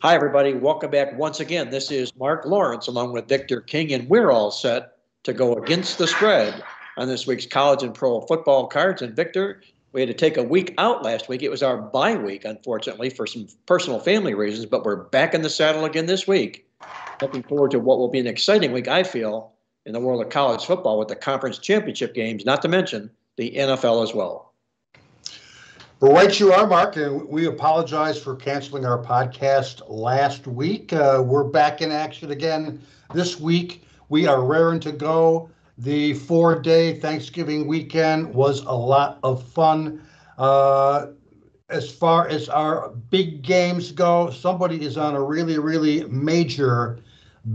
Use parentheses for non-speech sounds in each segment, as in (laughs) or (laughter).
Hi, everybody. Welcome back once again. This is Mark Lawrence along with Victor King, and we're all set to go against the spread on this week's college and pro football cards. And Victor, we had to take a week out last week. It was our bye week, unfortunately, for some personal family reasons, but we're back in the saddle again this week. Looking forward to what will be an exciting week, I feel, in the world of college football with the conference championship games, not to mention the NFL as well. Well, right you are, Mark, and we apologize for canceling our podcast last week. Uh, we're back in action again this week. We are raring to go. The four-day Thanksgiving weekend was a lot of fun. Uh, as far as our big games go, somebody is on a really, really major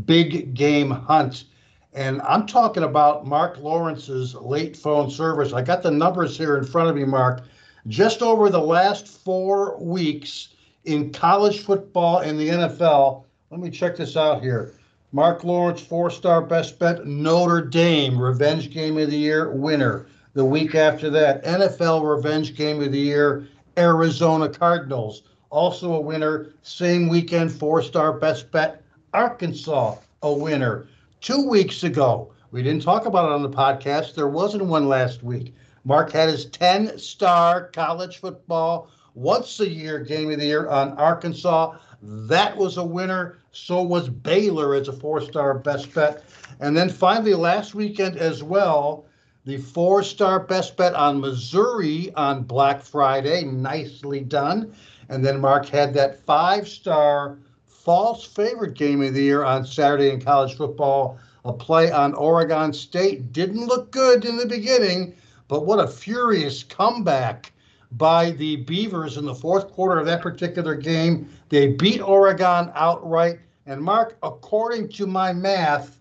big game hunt. And I'm talking about Mark Lawrence's late phone service. I got the numbers here in front of me, Mark just over the last four weeks in college football and the NFL. Let me check this out here. Mark Lawrence, four star best bet, Notre Dame, revenge game of the year winner. The week after that, NFL revenge game of the year, Arizona Cardinals, also a winner. Same weekend, four star best bet, Arkansas, a winner. Two weeks ago, we didn't talk about it on the podcast. There wasn't one last week. Mark had his 10 star college football once a year game of the year on Arkansas. That was a winner. So was Baylor as a four star best bet. And then finally, last weekend as well, the four star best bet on Missouri on Black Friday. Nicely done. And then Mark had that five star false favorite game of the year on Saturday in college football. A play on Oregon State. Didn't look good in the beginning but what a furious comeback by the Beavers in the fourth quarter of that particular game. They beat Oregon outright. And Mark, according to my math,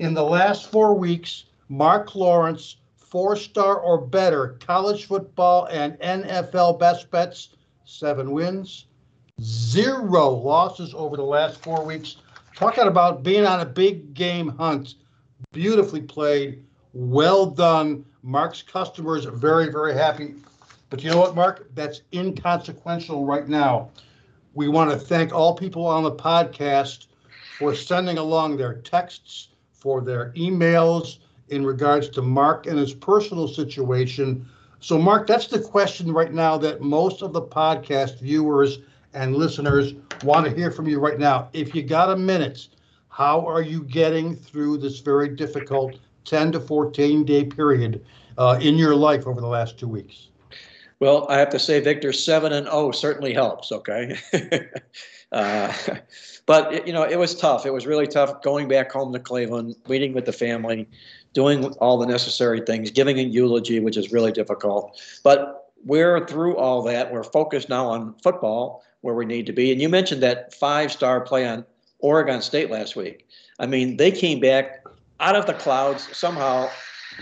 in the last four weeks, Mark Lawrence, four star or better, college football and NFL best bets, seven wins, zero losses over the last four weeks. Talking about being on a big game hunt. Beautifully played, well done Mark's customers are very, very happy. But you know what, Mark? That's inconsequential right now. We want to thank all people on the podcast for sending along their texts, for their emails in regards to Mark and his personal situation. So, Mark, that's the question right now that most of the podcast viewers and listeners want to hear from you right now. If you got a minute, how are you getting through this very difficult 10 to 14 day period uh, in your life over the last two weeks? Well, I have to say, Victor, seven and zero certainly helps. Okay, (laughs) uh, but you know it was tough. It was really tough going back home to Cleveland, meeting with the family, doing all the necessary things, giving a eulogy, which is really difficult. But we're through all that. We're focused now on football, where we need to be. And you mentioned that five-star play on Oregon State last week. I mean, they came back out of the clouds somehow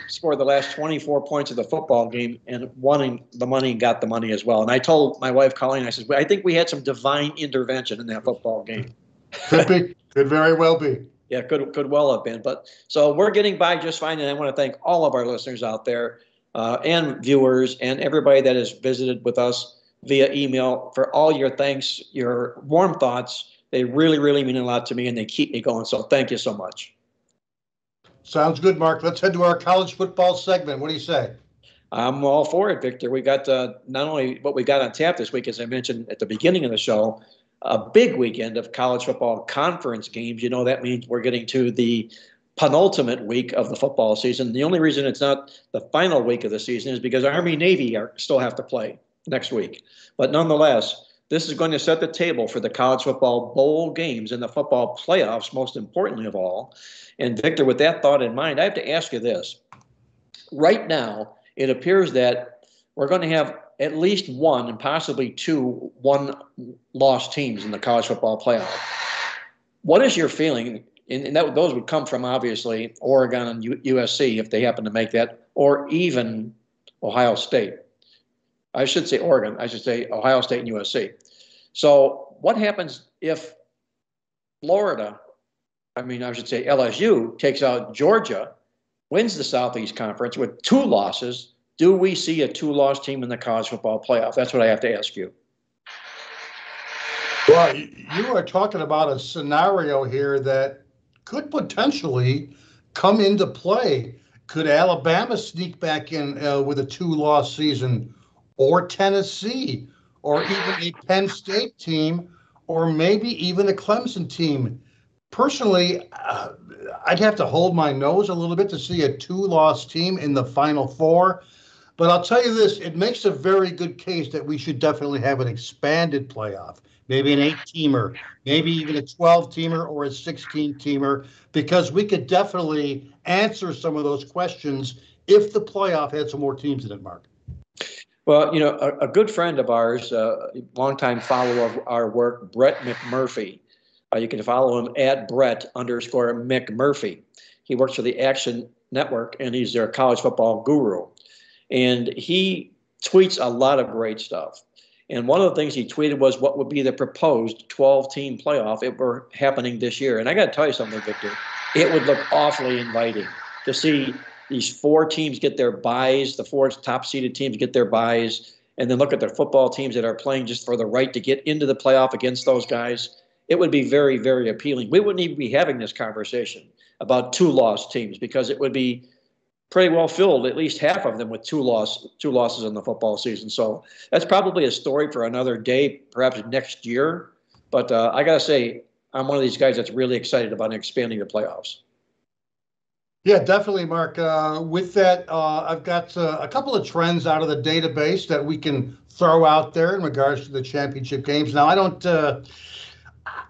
scored the last 24 points of the football game and won the money and got the money as well. And I told my wife Colleen, I said, I think we had some divine intervention in that football game. Could be, could very well be. (laughs) Yeah, could could well have been. But so we're getting by just fine, and I want to thank all of our listeners out there uh, and viewers and everybody that has visited with us via email for all your thanks, your warm thoughts. They really, really mean a lot to me, and they keep me going. So thank you so much. Sounds good, Mark. Let's head to our college football segment. What do you say? I'm all for it, Victor. We got uh, not only what we got on tap this week, as I mentioned at the beginning of the show, a big weekend of college football conference games. You know, that means we're getting to the penultimate week of the football season. The only reason it's not the final week of the season is because Army Navy are, still have to play next week. But nonetheless, this is going to set the table for the college football bowl games and the football playoffs, most importantly of all. And Victor, with that thought in mind, I have to ask you this. Right now, it appears that we're going to have at least one and possibly two one lost teams in the college football playoff. What is your feeling? And that those would come from obviously Oregon and USC if they happen to make that, or even Ohio State. I should say Oregon. I should say Ohio State and USC. So what happens if Florida, I mean, I should say LSU takes out Georgia, wins the Southeast Conference with two losses? Do we see a two-loss team in the college football playoff? That's what I have to ask you. Well, you are talking about a scenario here that could potentially come into play. Could Alabama sneak back in uh, with a two-loss season, or Tennessee, or even a Penn State team, or maybe even a Clemson team? Personally, uh, I'd have to hold my nose a little bit to see a two-loss team in the Final Four. But I'll tell you this: it makes a very good case that we should definitely have an expanded playoff maybe an eight teamer, maybe even a 12 teamer or a 16 teamer, because we could definitely answer some of those questions if the playoff had some more teams in it, Mark. Well, you know, a, a good friend of ours, a uh, longtime follower of our work, Brett McMurphy. Uh, you can follow him at Brett underscore McMurphy. He works for the Action Network and he's their college football guru. And he tweets a lot of great stuff. And one of the things he tweeted was what would be the proposed 12 team playoff if were happening this year. And I got to tell you something, Victor. It would look awfully inviting to see these four teams get their byes, the four top seeded teams get their byes, and then look at the football teams that are playing just for the right to get into the playoff against those guys. It would be very, very appealing. We wouldn't even be having this conversation about two lost teams because it would be pretty well filled, at least half of them with two loss two losses in the football season. So that's probably a story for another day, perhaps next year. But uh, I gotta say, I'm one of these guys that's really excited about expanding the playoffs. Yeah, definitely, Mark. Uh, with that, uh, I've got uh, a couple of trends out of the database that we can throw out there in regards to the championship games. Now, I don't. Uh,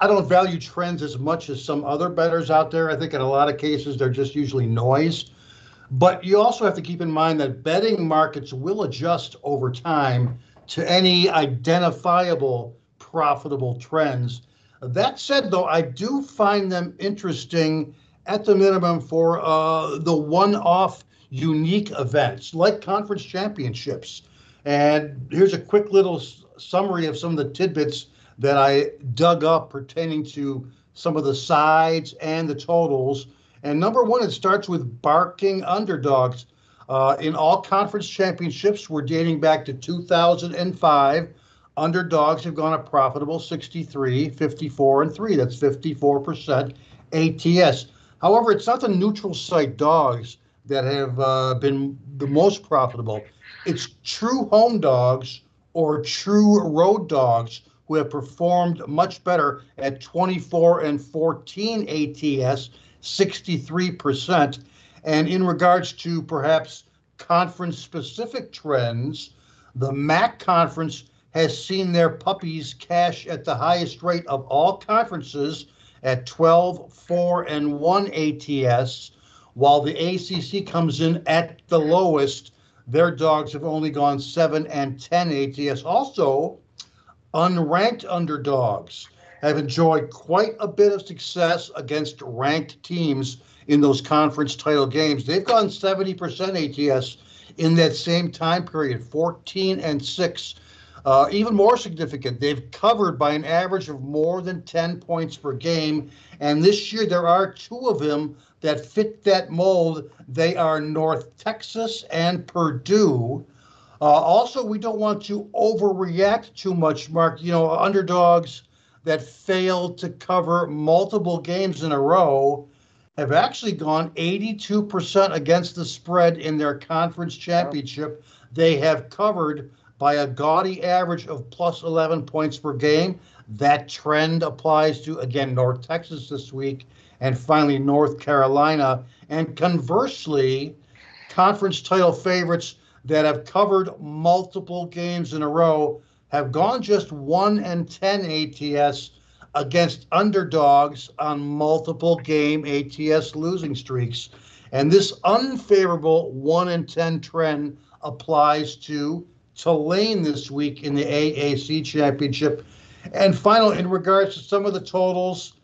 I don't value trends as much as some other bettors out there. I think in a lot of cases they're just usually noise. But you also have to keep in mind that betting markets will adjust over time to any identifiable profitable trends. That said, though, I do find them interesting at the minimum for uh, the one off unique events like conference championships. And here's a quick little summary of some of the tidbits that I dug up pertaining to some of the sides and the totals and number one, it starts with barking underdogs. Uh, in all conference championships, we're dating back to 2005. Underdogs have gone a profitable 63, 54, and 3. That's 54% ATS. However, it's not the neutral site dogs that have uh, been the most profitable. It's true home dogs or true road dogs who have performed much better at 24 and 14 ATS 63%. And in regards to perhaps conference specific trends, the MAC conference has seen their puppies cash at the highest rate of all conferences at 12, 4, and 1 ATS, while the ACC comes in at the lowest. Their dogs have only gone 7 and 10 ATS. Also, unranked underdogs have enjoyed quite a bit of success against ranked teams in those conference title games. They've gone 70% ATS in that same time period, 14 and 6. Uh, even more significant, they've covered by an average of more than 10 points per game. And this year, there are two of them that fit that mold. They are North Texas and Purdue. Uh, also, we don't want to overreact too much, Mark. You know, underdogs that failed to cover multiple games in a row have actually gone 82% against the spread in their conference championship. They have covered by a gaudy average of plus 11 points per game. That trend applies to, again, North Texas this week and finally North Carolina. And conversely, conference title favorites that have covered multiple games in a row have gone just 1 and 10 ATS against underdogs on multiple game ATS losing streaks. And this unfavorable 1 and 10 trend applies to Tulane this week in the AAC championship. And final, in regards to some of the totals,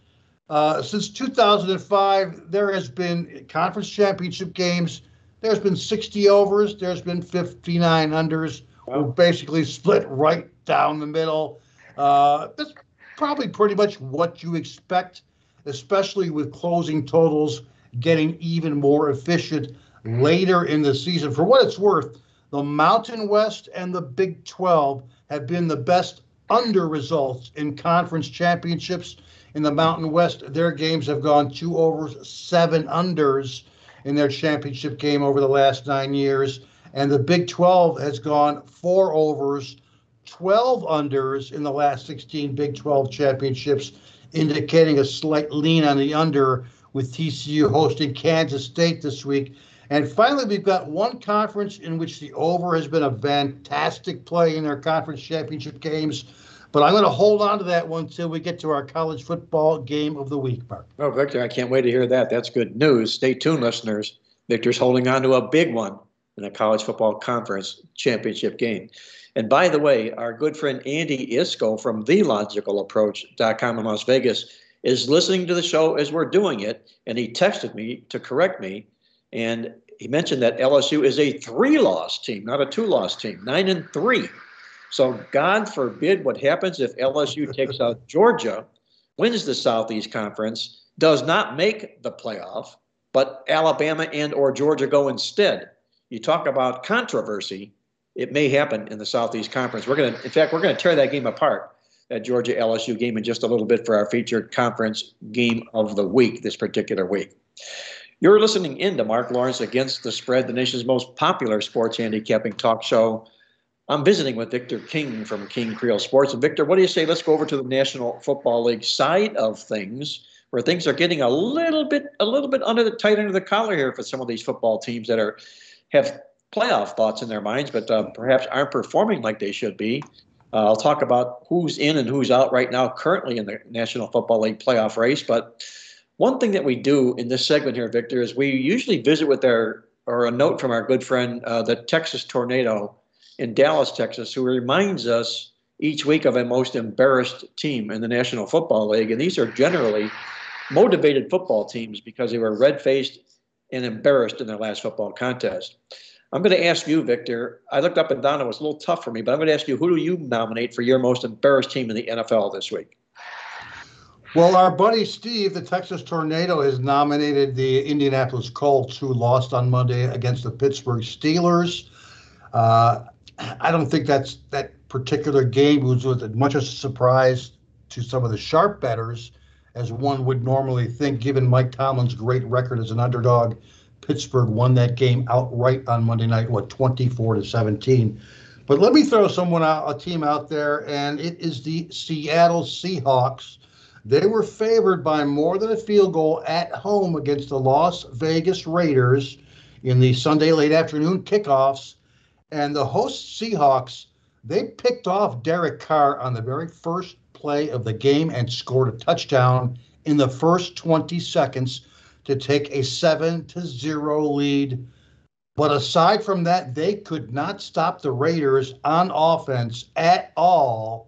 uh, since 2005, there has been conference championship games. There's been 60 overs. There's been 59 unders. Wow. We're basically split right down the middle. Uh, that's probably pretty much what you expect, especially with closing totals getting even more efficient later in the season. For what it's worth, the Mountain West and the Big 12 have been the best under results in conference championships. In the Mountain West, their games have gone two overs, seven unders in their championship game over the last nine years. And the Big 12 has gone four overs, 12 unders in the last 16 Big 12 championships, indicating a slight lean on the under with TCU hosting Kansas State this week. And finally, we've got one conference in which the over has been a fantastic play in their conference championship games. But I'm going to hold on to that one until we get to our college football game of the week, Mark. Oh, Victor, I can't wait to hear that. That's good news. Stay tuned, listeners. Victor's holding on to a big one in a college football conference championship game. And by the way, our good friend Andy Iskoe from TheLogicalApproach.com in Las Vegas is listening to the show as we're doing it, and he texted me to correct me and he mentioned that LSU is a three loss team, not a two loss team, nine and three. So, God forbid what happens if LSU takes out Georgia, wins the Southeast Conference, does not make the playoff, but Alabama and or Georgia go instead. You talk about controversy, it may happen in the Southeast Conference. We're going to, in fact, we're going to tear that game apart, that Georgia LSU game, in just a little bit for our featured conference game of the week this particular week. You're listening in to Mark Lawrence Against the Spread, the nation's most popular sports handicapping talk show. I'm visiting with Victor King from King Creole Sports. And Victor, what do you say? Let's go over to the National Football League side of things, where things are getting a little bit, a little bit under the tight under the collar here for some of these football teams that are have playoff thoughts in their minds, but uh, perhaps aren't performing like they should be. Uh, I'll talk about who's in and who's out right now, currently in the National Football League playoff race, but one thing that we do in this segment here, Victor, is we usually visit with our or a note from our good friend, uh, the Texas Tornado in Dallas, Texas, who reminds us each week of a most embarrassed team in the National Football League. And these are generally motivated football teams because they were red faced and embarrassed in their last football contest. I'm going to ask you, Victor. I looked up and down. It was a little tough for me, but I'm going to ask you who do you nominate for your most embarrassed team in the NFL this week? Well, our buddy Steve, the Texas Tornado, has nominated the Indianapolis Colts, who lost on Monday against the Pittsburgh Steelers. Uh, I don't think that's that particular game was as much of a surprise to some of the sharp bettors as one would normally think, given Mike Tomlin's great record as an underdog. Pittsburgh won that game outright on Monday night, what 24 to 17. But let me throw someone out, a team out there, and it is the Seattle Seahawks they were favored by more than a field goal at home against the Las Vegas Raiders in the Sunday late afternoon kickoffs. And the host Seahawks, they picked off Derek Carr on the very first play of the game and scored a touchdown in the first 20 seconds to take a 7 to 0 lead. But aside from that, they could not stop the Raiders on offense at all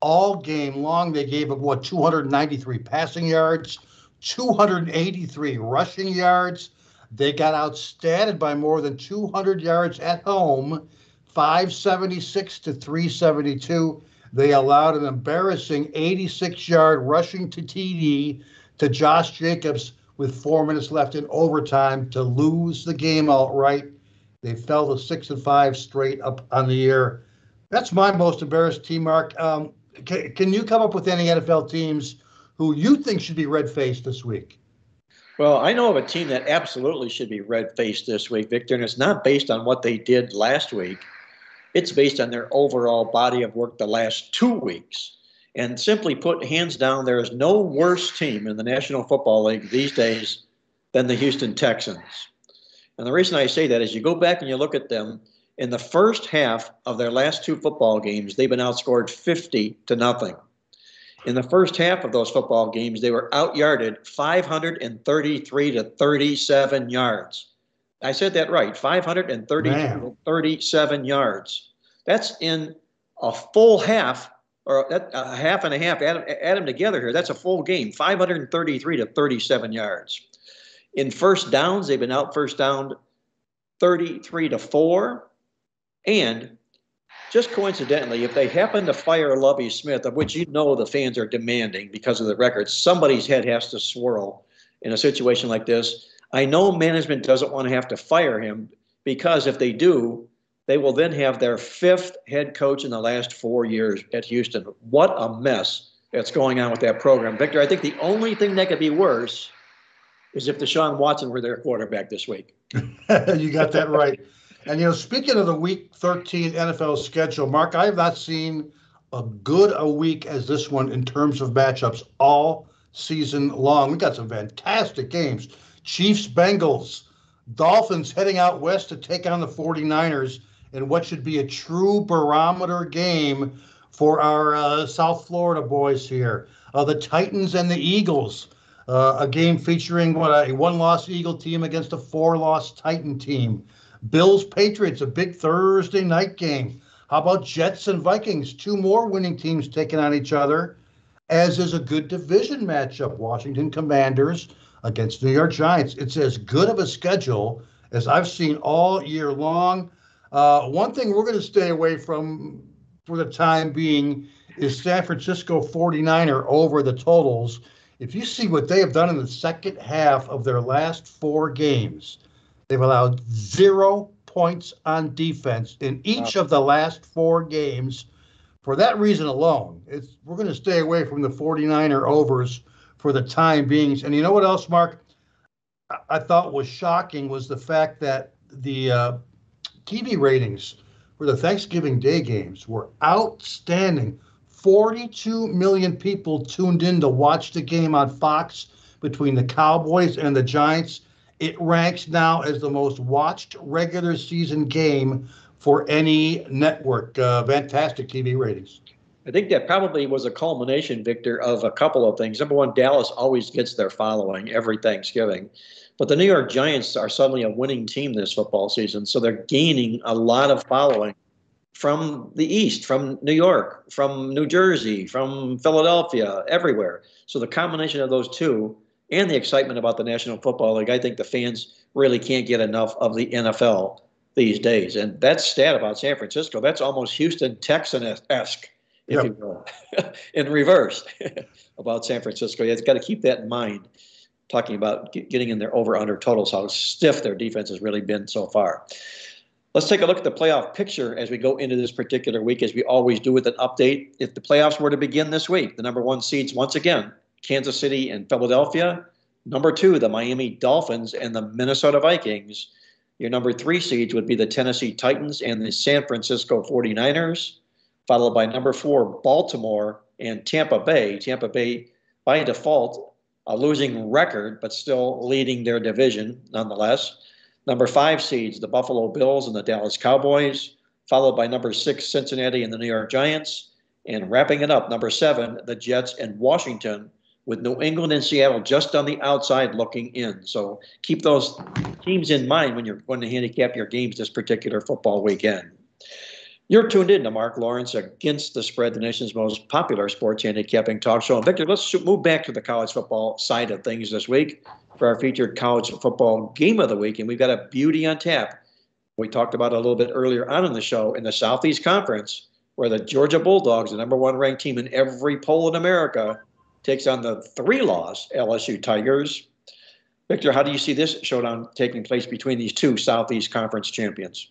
all game long. They gave up what 293 passing yards, 283 rushing yards. They got outstatted by more than 200 yards at home, 576 to 372. They allowed an embarrassing 86 yard rushing to TD to Josh Jacobs with four minutes left in overtime to lose the game outright. They fell to six and five straight up on the year. That's my most embarrassed team, Mark. Um, can, can you come up with any NFL teams who you think should be red faced this week? Well, I know of a team that absolutely should be red faced this week, Victor, and it's not based on what they did last week. It's based on their overall body of work the last two weeks. And simply put, hands down, there is no worse team in the National Football League these days than the Houston Texans. And the reason I say that is you go back and you look at them in the first half of their last two football games, they've been outscored 50 to nothing. In the first half of those football games, they were outyarded 533 to 37 yards. I said that right 533 to 37 yards. That's in a full half or that, a half and a half. Add, add them together here. That's a full game, 533 to 37 yards. In first downs, they've been out first down 33 to 4. And just coincidentally, if they happen to fire Lovie Smith, of which you know the fans are demanding because of the record, somebody's head has to swirl in a situation like this. I know management doesn't want to have to fire him because if they do, they will then have their fifth head coach in the last four years at Houston. What a mess that's going on with that program. Victor, I think the only thing that could be worse is if Deshaun Watson were their quarterback this week. (laughs) you got that right. And, you know, speaking of the week 13 NFL schedule, Mark, I have not seen a good a week as this one in terms of matchups all season long. We got some fantastic games. Chiefs, Bengals, Dolphins heading out west to take on the 49ers in what should be a true barometer game for our uh, South Florida boys here. Uh, the Titans and the Eagles, uh, a game featuring what a one-loss Eagle team against a four-loss Titan team. Bills Patriots, a big Thursday night game. How about Jets and Vikings? Two more winning teams taking on each other, as is a good division matchup. Washington Commanders against New York Giants. It's as good of a schedule as I've seen all year long. Uh, one thing we're going to stay away from for the time being is San Francisco 49er over the totals. If you see what they have done in the second half of their last four games, They've allowed zero points on defense in each of the last four games. For that reason alone, it's, we're going to stay away from the 49er overs for the time being. And you know what else, Mark? I, I thought was shocking was the fact that the uh, TV ratings for the Thanksgiving Day games were outstanding. 42 million people tuned in to watch the game on Fox between the Cowboys and the Giants. It ranks now as the most watched regular season game for any network. Uh, fantastic TV ratings. I think that probably was a culmination, Victor, of a couple of things. Number one, Dallas always gets their following every Thanksgiving. But the New York Giants are suddenly a winning team this football season. So they're gaining a lot of following from the East, from New York, from New Jersey, from Philadelphia, everywhere. So the combination of those two and the excitement about the National Football League, I think the fans really can't get enough of the NFL these days. And that stat about San Francisco, that's almost Houston Texan esque, if yep. you will, (laughs) in reverse (laughs) about San Francisco. You've got to keep that in mind, talking about getting in their over under totals, how stiff their defense has really been so far. Let's take a look at the playoff picture as we go into this particular week, as we always do with an update. If the playoffs were to begin this week, the number one seeds once again Kansas City and Philadelphia. Number two, the Miami Dolphins and the Minnesota Vikings. Your number three seeds would be the Tennessee Titans and the San Francisco 49ers, followed by number four, Baltimore and Tampa Bay. Tampa Bay, by default, a losing record, but still leading their division nonetheless. Number five seeds, the Buffalo Bills and the Dallas Cowboys, followed by number six, Cincinnati and the New York Giants. And wrapping it up, number seven, the Jets and Washington with New England and Seattle just on the outside looking in. So keep those teams in mind when you're going to handicap your games this particular football weekend. You're tuned in to Mark Lawrence against the spread, the nation's most popular sports handicapping talk show. And Victor, let's move back to the college football side of things this week for our featured college football game of the week. And we've got a beauty on tap. We talked about a little bit earlier on in the show in the Southeast Conference, where the Georgia Bulldogs, the number one ranked team in every poll in America, takes on the three loss LSU Tigers. Victor, how do you see this showdown taking place between these two Southeast Conference champions?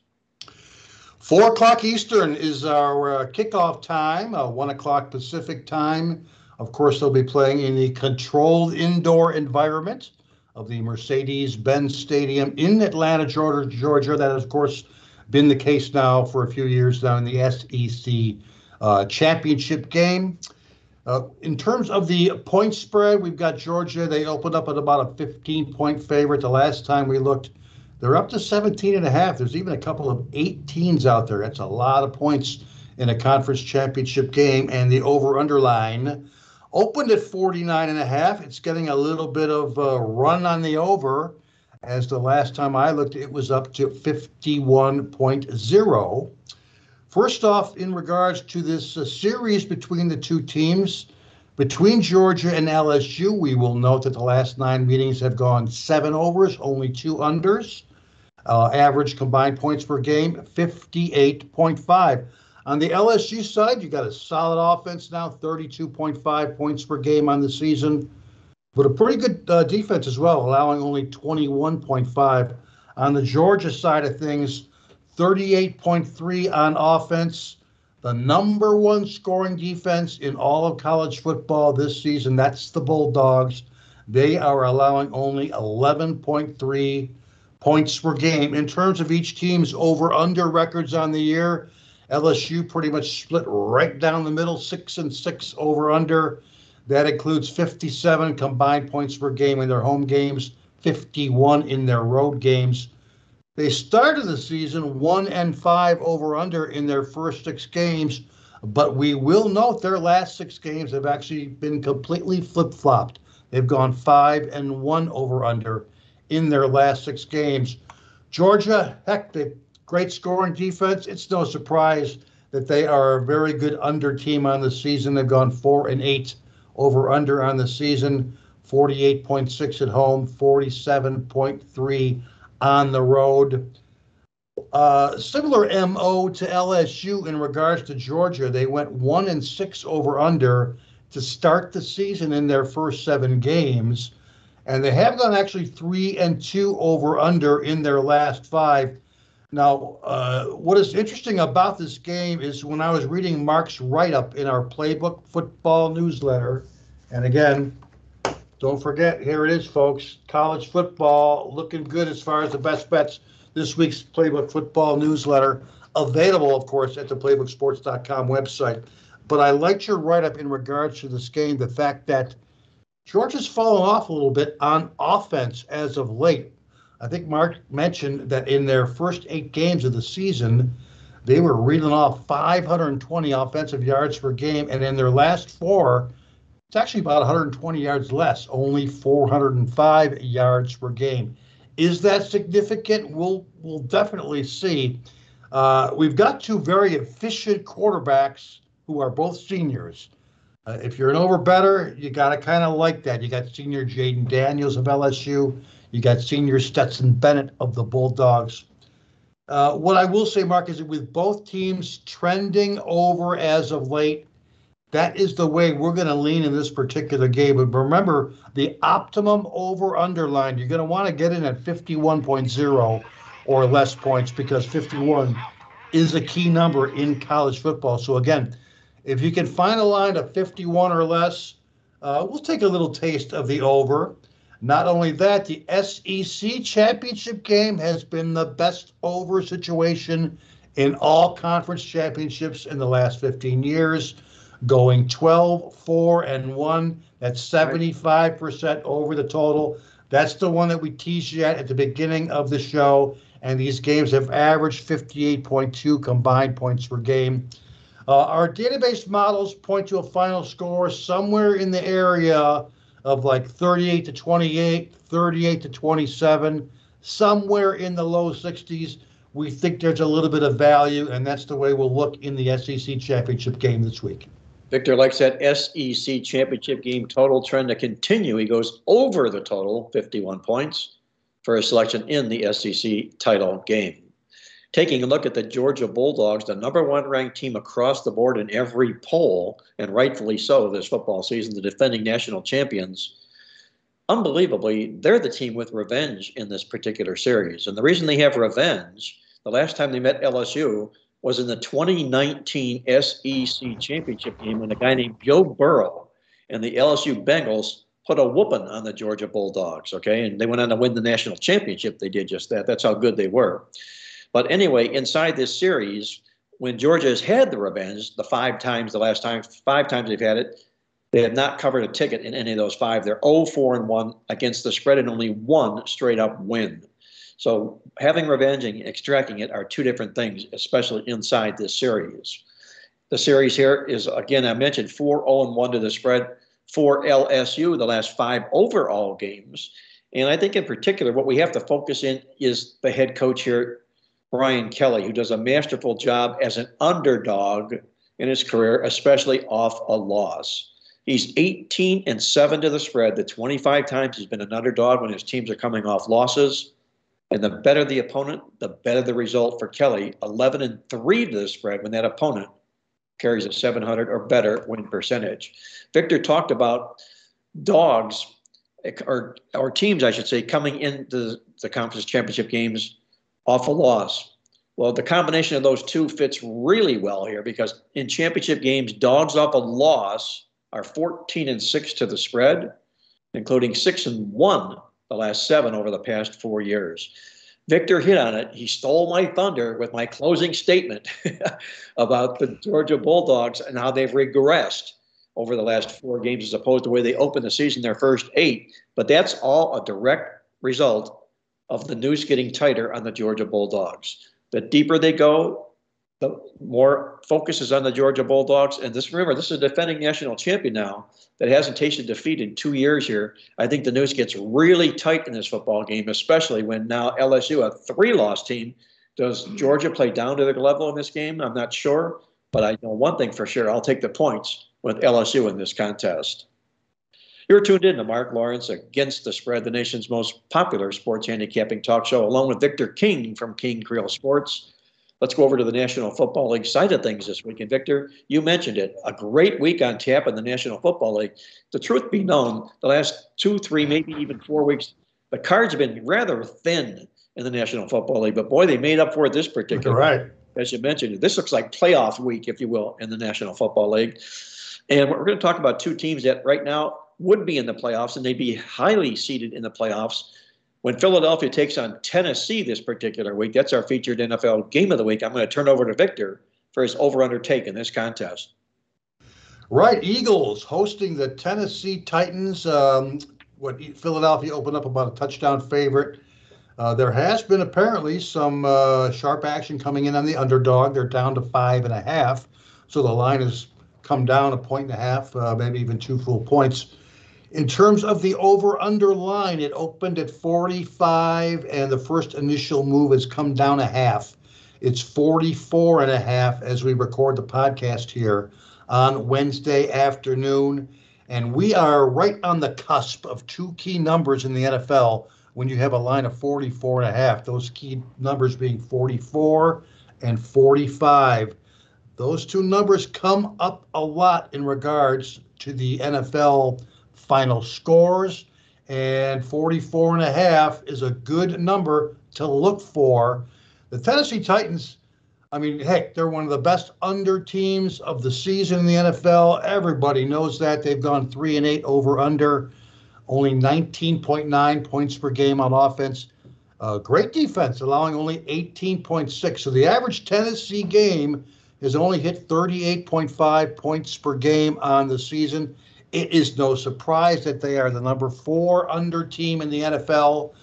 Four o'clock Eastern is our uh, kickoff time, uh, one o'clock Pacific time. Of course, they'll be playing in the controlled indoor environment of the Mercedes Benz Stadium in Atlanta, Georgia. Georgia. That has, of course, been the case now for a few years now in the SEC uh, championship game. Uh, in terms of the point spread, we've got Georgia. They opened up at about a 15 point favorite. The last time we looked, they're up to 17 and a half. There's even a couple of 18s out there. That's a lot of points in a conference championship game. And the over underline opened at 49 and a half. It's getting a little bit of a run on the over. As the last time I looked, it was up to 51.0. First off, in regards to this uh, series between the two teams, between Georgia and LSU, we will note that the last nine meetings have gone seven overs, only two unders. Uh, average combined points per game, 58.5. On the LSU side, you got a solid offense now, 32.5 points per game on the season, but a pretty good uh, defense as well, allowing only 21.5. On the Georgia side of things, 38.3 on offense, the number one scoring defense in all of college football this season. That's the Bulldogs. They are allowing only 11.3 points per game. In terms of each team's over under records on the year, LSU pretty much split right down the middle, six and six over under. That includes 57 combined points per game in their home games, 51 in their road games. They started the season one and five over under in their first six games, but we will note their last six games have actually been completely flip flopped. They've gone five and one over under in their last six games. Georgia, heck, they great scoring defense. It's no surprise that they are a very good under team on the season. They've gone four and eight over under on the season, 48.6 at home, 47.3 on the road. Uh, similar MO to LSU in regards to Georgia. They went one and six over under to start the season in their first seven games. And they have gone actually three and two over under in their last five. Now, uh, what is interesting about this game is when I was reading Mark's write up in our Playbook Football newsletter, and again, don't forget, here it is, folks. College football looking good as far as the best bets. This week's Playbook Football newsletter, available, of course, at the PlaybookSports.com website. But I liked your write up in regards to this game, the fact that Georgia's fallen off a little bit on offense as of late. I think Mark mentioned that in their first eight games of the season, they were reeling off 520 offensive yards per game, and in their last four, it's actually about 120 yards less, only 405 yards per game. Is that significant? We'll we'll definitely see. Uh, we've got two very efficient quarterbacks who are both seniors. Uh, if you're an overbetter, you got to kind of like that. You got senior Jayden Daniels of LSU. You got senior Stetson Bennett of the Bulldogs. Uh, what I will say, Mark, is that with both teams trending over as of late, that is the way we're going to lean in this particular game. But remember, the optimum over underline, you're going to want to get in at 51.0 or less points because 51 is a key number in college football. So, again, if you can find a line of 51 or less, uh, we'll take a little taste of the over. Not only that, the SEC championship game has been the best over situation in all conference championships in the last 15 years going 12, 4, and 1. That's 75% over the total. That's the one that we teased you at at the beginning of the show. And these games have averaged 58.2 combined points per game. Uh, our database models point to a final score somewhere in the area of like 38 to 28, 38 to 27, somewhere in the low 60s. We think there's a little bit of value, and that's the way we'll look in the SEC championship game this week. Victor likes that SEC championship game total trend to continue. He goes over the total, 51 points, for a selection in the SEC title game. Taking a look at the Georgia Bulldogs, the number one ranked team across the board in every poll, and rightfully so this football season, the defending national champions. Unbelievably, they're the team with revenge in this particular series. And the reason they have revenge, the last time they met LSU was in the 2019 SEC championship game when a guy named Joe Burrow and the LSU Bengals put a whooping on the Georgia Bulldogs. Okay, and they went on to win the national championship. They did just that. That's how good they were. But anyway, inside this series, when Georgia has had the revenge, the five times, the last time, five times they've had it, they have not covered a ticket in any of those five. They're 0 4 and 1 against the spread and only one straight up win. So having revenge and extracting it are two different things, especially inside this series. The series here is, again, I mentioned 4 0 1 to the spread for LSU, the last five overall games. And I think in particular, what we have to focus in is the head coach here, Brian Kelly, who does a masterful job as an underdog in his career, especially off a loss. He's 18 and 7 to the spread. The 25 times he's been an underdog when his teams are coming off losses. And the better the opponent, the better the result for Kelly. 11 and 3 to the spread when that opponent carries a 700 or better win percentage. Victor talked about dogs eh, or or teams, I should say, coming into the conference championship games off a loss. Well, the combination of those two fits really well here because in championship games, dogs off a loss are 14 and 6 to the spread, including 6 and 1 the last seven over the past four years. Victor hit on it. He stole my thunder with my closing statement (laughs) about the Georgia Bulldogs and how they've regressed over the last four games as opposed to where they opened the season their first eight. But that's all a direct result of the noose getting tighter on the Georgia Bulldogs. The deeper they go, the more focus is on the Georgia Bulldogs. And this remember, this is a defending national champion now that hasn't tasted defeat in two years here. I think the news gets really tight in this football game, especially when now LSU, a three-loss team, does Georgia play down to their level in this game? I'm not sure, but I know one thing for sure: I'll take the points with LSU in this contest. You're tuned in to Mark Lawrence Against the Spread, the nation's most popular sports handicapping talk show, along with Victor King from King Creole Sports. Let's go over to the National Football League side of things this week. And Victor, you mentioned it. A great week on tap in the National Football League. The truth be known, the last two, three, maybe even four weeks, the cards have been rather thin in the National Football League. But boy, they made up for it this particular right. Week. As you mentioned, this looks like playoff week, if you will, in the National Football League. And we're going to talk about two teams that right now would be in the playoffs and they'd be highly seeded in the playoffs. When Philadelphia takes on Tennessee this particular week, that's our featured NFL game of the week. I'm going to turn over to Victor for his over under take in this contest. Right, Eagles hosting the Tennessee Titans. Um, what Philadelphia opened up about a touchdown favorite. Uh, there has been apparently some uh, sharp action coming in on the underdog. They're down to five and a half, so the line has come down a point and a half, uh, maybe even two full points. In terms of the over under line, it opened at 45, and the first initial move has come down a half. It's 44 and a half as we record the podcast here on Wednesday afternoon. And we are right on the cusp of two key numbers in the NFL when you have a line of 44 and a half, those key numbers being 44 and 45. Those two numbers come up a lot in regards to the NFL final scores, and 44 and a half is a good number to look for. The Tennessee Titans, I mean, heck, they're one of the best under teams of the season in the NFL. Everybody knows that. They've gone 3 and 8 over under, only 19.9 points per game on offense. Uh, great defense, allowing only 18.6. So the average Tennessee game has only hit 38.5 points per game on the season. It is no surprise that they are the number four under team in the NFL.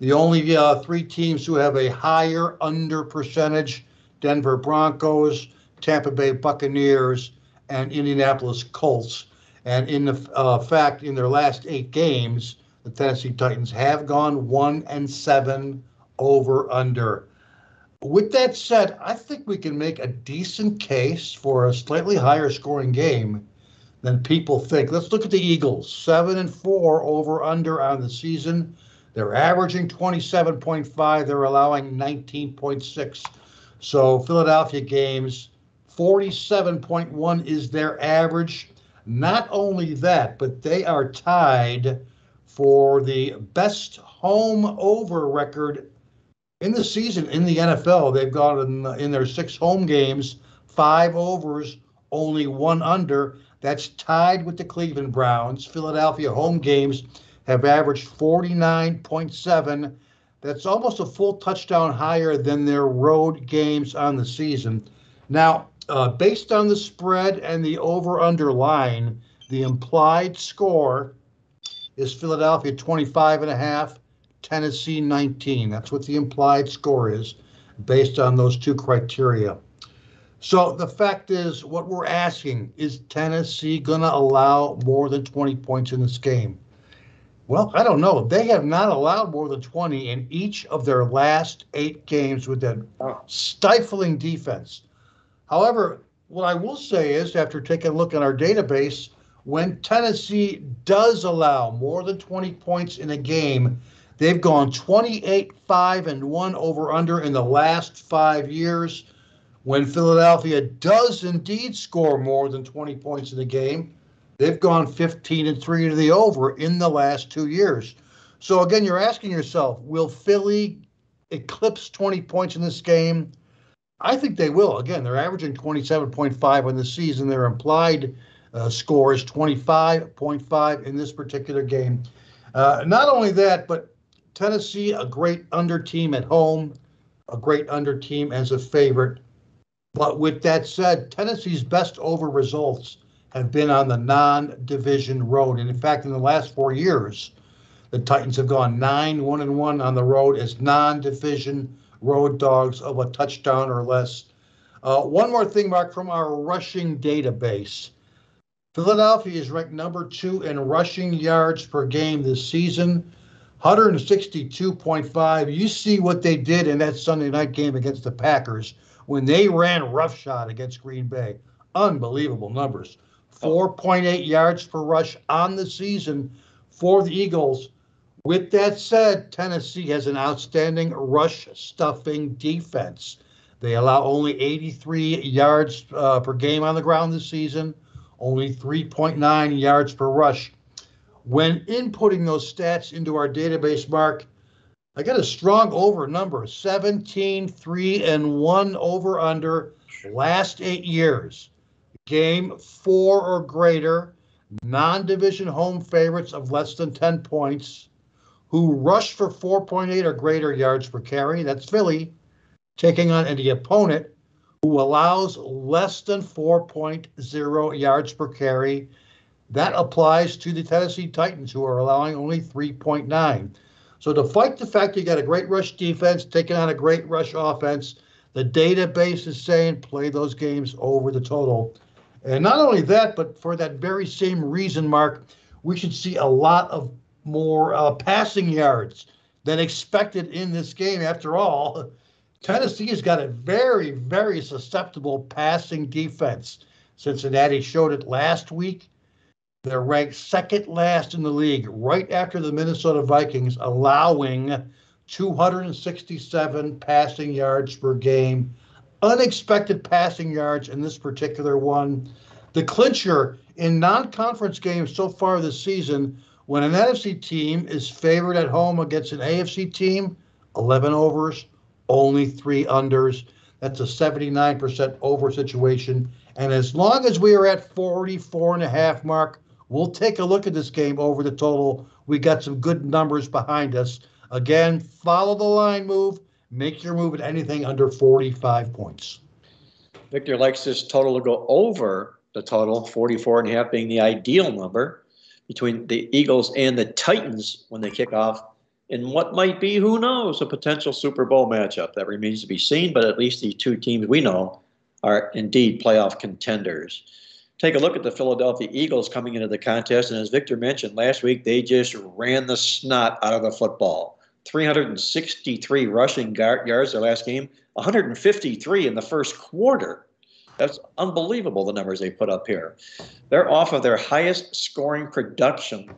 The only uh, three teams who have a higher under percentage Denver Broncos, Tampa Bay Buccaneers, and Indianapolis Colts. And in the uh, fact, in their last eight games, the Tennessee Titans have gone one and seven over under. With that said, I think we can make a decent case for a slightly higher scoring game than people think. Let's look at the Eagles. Seven and four over under on the season. They're averaging 27.5. They're allowing 19.6. So Philadelphia games, 47.1 is their average. Not only that, but they are tied for the best home over record in the season in the NFL. They've gone in, in their six home games, five overs, only one under. That's tied with the Cleveland Browns. Philadelphia home games have averaged 49.7. That's almost a full touchdown higher than their road games on the season. Now, uh, based on the spread and the over under line, the implied score is Philadelphia 25 and a half, Tennessee 19. That's what the implied score is based on those two criteria. So the fact is, what we're asking is Tennessee going to allow more than 20 points in this game? Well, I don't know. They have not allowed more than 20 in each of their last eight games with that stifling defense. However, what I will say is, after taking a look at our database, when Tennessee does allow more than 20 points in a game, they've gone 28 5 and 1 over under in the last five years. When Philadelphia does indeed score more than 20 points in a game, they've gone 15 and 3 to the over in the last two years. So again, you're asking yourself, will Philly eclipse 20 points in this game? I think they will. Again, they're averaging 27.5 on the season. Their implied uh, score is 25.5 in this particular game. Uh, not only that, but Tennessee, a great under team at home, a great under team as a favorite. But with that said, Tennessee's best over results have been on the non division road. And in fact, in the last four years, the Titans have gone 9 1 and 1 on the road as non division road dogs of a touchdown or less. Uh, one more thing, Mark, from our rushing database. Philadelphia is ranked number two in rushing yards per game this season, 162.5. You see what they did in that Sunday night game against the Packers when they ran roughshod against Green Bay. Unbelievable numbers. 4.8 yards per rush on the season for the Eagles. With that said, Tennessee has an outstanding rush stuffing defense. They allow only 83 yards uh, per game on the ground this season, only 3.9 yards per rush. When inputting those stats into our database, Mark, I got a strong over number 17, 3, and 1 over under last eight years. Game four or greater, non division home favorites of less than 10 points, who rush for 4.8 or greater yards per carry. That's Philly, taking on any opponent who allows less than 4.0 yards per carry. That applies to the Tennessee Titans, who are allowing only 3.9. So, to fight the fact you got a great rush defense taking on a great rush offense, the database is saying play those games over the total. And not only that, but for that very same reason, Mark, we should see a lot of more uh, passing yards than expected in this game. After all, (laughs) Tennessee has got a very, very susceptible passing defense. Cincinnati showed it last week. They're ranked second last in the league, right after the Minnesota Vikings, allowing 267 passing yards per game. Unexpected passing yards in this particular one. The clincher in non conference games so far this season, when an NFC team is favored at home against an AFC team, 11 overs, only three unders. That's a 79% over situation. And as long as we are at 44 and a half mark, we'll take a look at this game over the total. We got some good numbers behind us. Again, follow the line move. Make your move at anything under 45 points. Victor likes this total to go over the total, 44 and a half being the ideal number between the Eagles and the Titans when they kick off in what might be, who knows, a potential Super Bowl matchup. That remains to be seen, but at least the two teams we know are indeed playoff contenders. Take a look at the Philadelphia Eagles coming into the contest, and as Victor mentioned last week, they just ran the snot out of the football. 363 rushing yards their last game, 153 in the first quarter. That's unbelievable, the numbers they put up here. They're off of their highest scoring production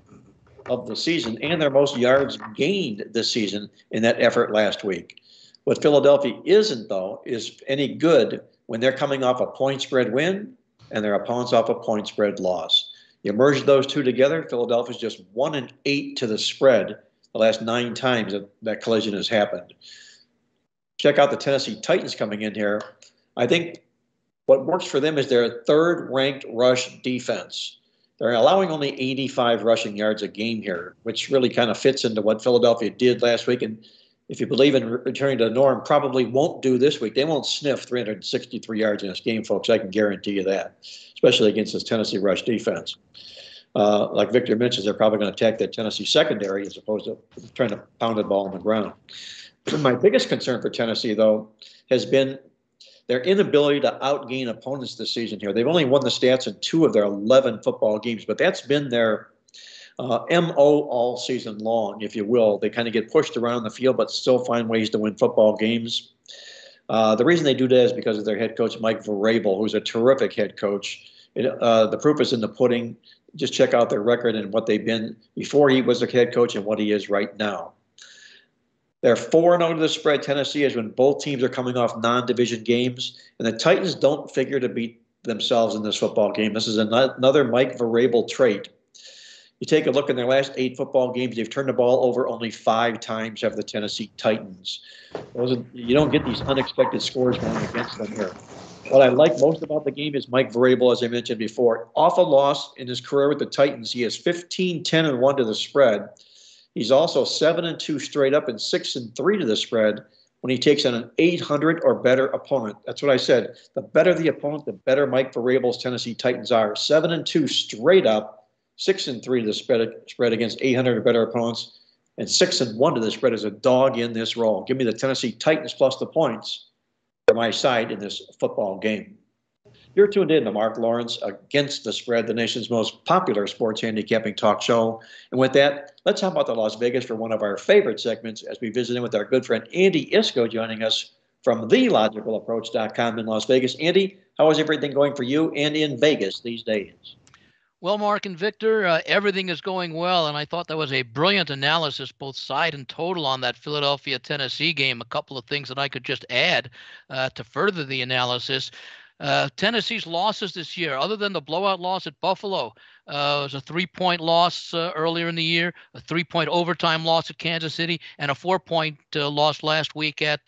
of the season and their most yards gained this season in that effort last week. What Philadelphia isn't, though, is any good when they're coming off a point spread win and their opponents off a point spread loss. You merge those two together, Philadelphia's just one and eight to the spread the last nine times that, that collision has happened. Check out the Tennessee Titans coming in here. I think what works for them is their third ranked rush defense. They're allowing only 85 rushing yards a game here, which really kind of fits into what Philadelphia did last week. And if you believe in returning to the norm, probably won't do this week. They won't sniff 363 yards in this game, folks. I can guarantee you that, especially against this Tennessee rush defense. Uh, like Victor mentions, they're probably going to attack that Tennessee secondary as opposed to trying to pound the ball on the ground. (clears throat) My biggest concern for Tennessee, though, has been their inability to outgain opponents this season here. They've only won the stats in two of their 11 football games, but that's been their uh, MO all season long, if you will. They kind of get pushed around the field, but still find ways to win football games. Uh, the reason they do that is because of their head coach, Mike Vrabel, who's a terrific head coach. It, uh, the proof is in the pudding. Just check out their record and what they've been before he was a head coach and what he is right now. They're 4 0 to the spread. Tennessee is when both teams are coming off non division games. And the Titans don't figure to beat themselves in this football game. This is another Mike Vrabel trait. You take a look in their last eight football games, they've turned the ball over only five times have the Tennessee Titans. Are, you don't get these unexpected scores going against them here. What I like most about the game is Mike Vrabel, as I mentioned before. Off a loss in his career with the Titans, he has 15, 10, and 1 to the spread. He's also 7 and 2 straight up and 6 and 3 to the spread when he takes on an 800 or better opponent. That's what I said. The better the opponent, the better Mike Vrabel's Tennessee Titans are. 7 and 2 straight up six and three to the spread spread against 800 or better opponents, and six and one to the spread as a dog in this role. Give me the Tennessee Titans plus the points for my side in this football game. You're tuned in to Mark Lawrence against the spread, the nation's most popular sports handicapping talk show. And with that, let's talk about the Las Vegas for one of our favorite segments as we visit in with our good friend Andy Iskoe joining us from thelogicalapproach.com in Las Vegas. Andy, how is everything going for you and in Vegas these days? Well, Mark and Victor, uh, everything is going well, and I thought that was a brilliant analysis, both side and total, on that Philadelphia Tennessee game. A couple of things that I could just add uh, to further the analysis. Uh, Tennessee's losses this year, other than the blowout loss at Buffalo, uh, was a three-point loss uh, earlier in the year, a three-point overtime loss at Kansas City, and a four-point uh, loss last week at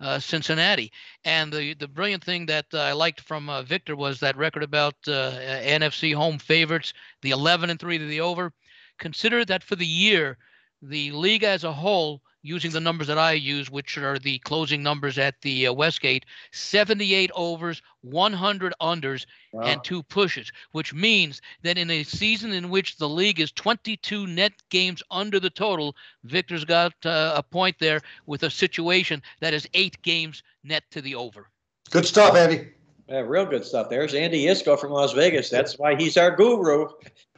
uh, Cincinnati. And the the brilliant thing that uh, I liked from uh, Victor was that record about uh, NFC home favorites, the 11 and three to the over. Consider that for the year, the league as a whole using the numbers that I use, which are the closing numbers at the uh, Westgate 78 overs, 100 unders, wow. and two pushes, which means that in a season in which the league is 22 net games under the total, Victor's got uh, a point there with a situation that is eight games net to the over. Good stuff, Andy. Yeah, real good stuff. There's Andy Iskoe from Las Vegas. That's why he's our guru.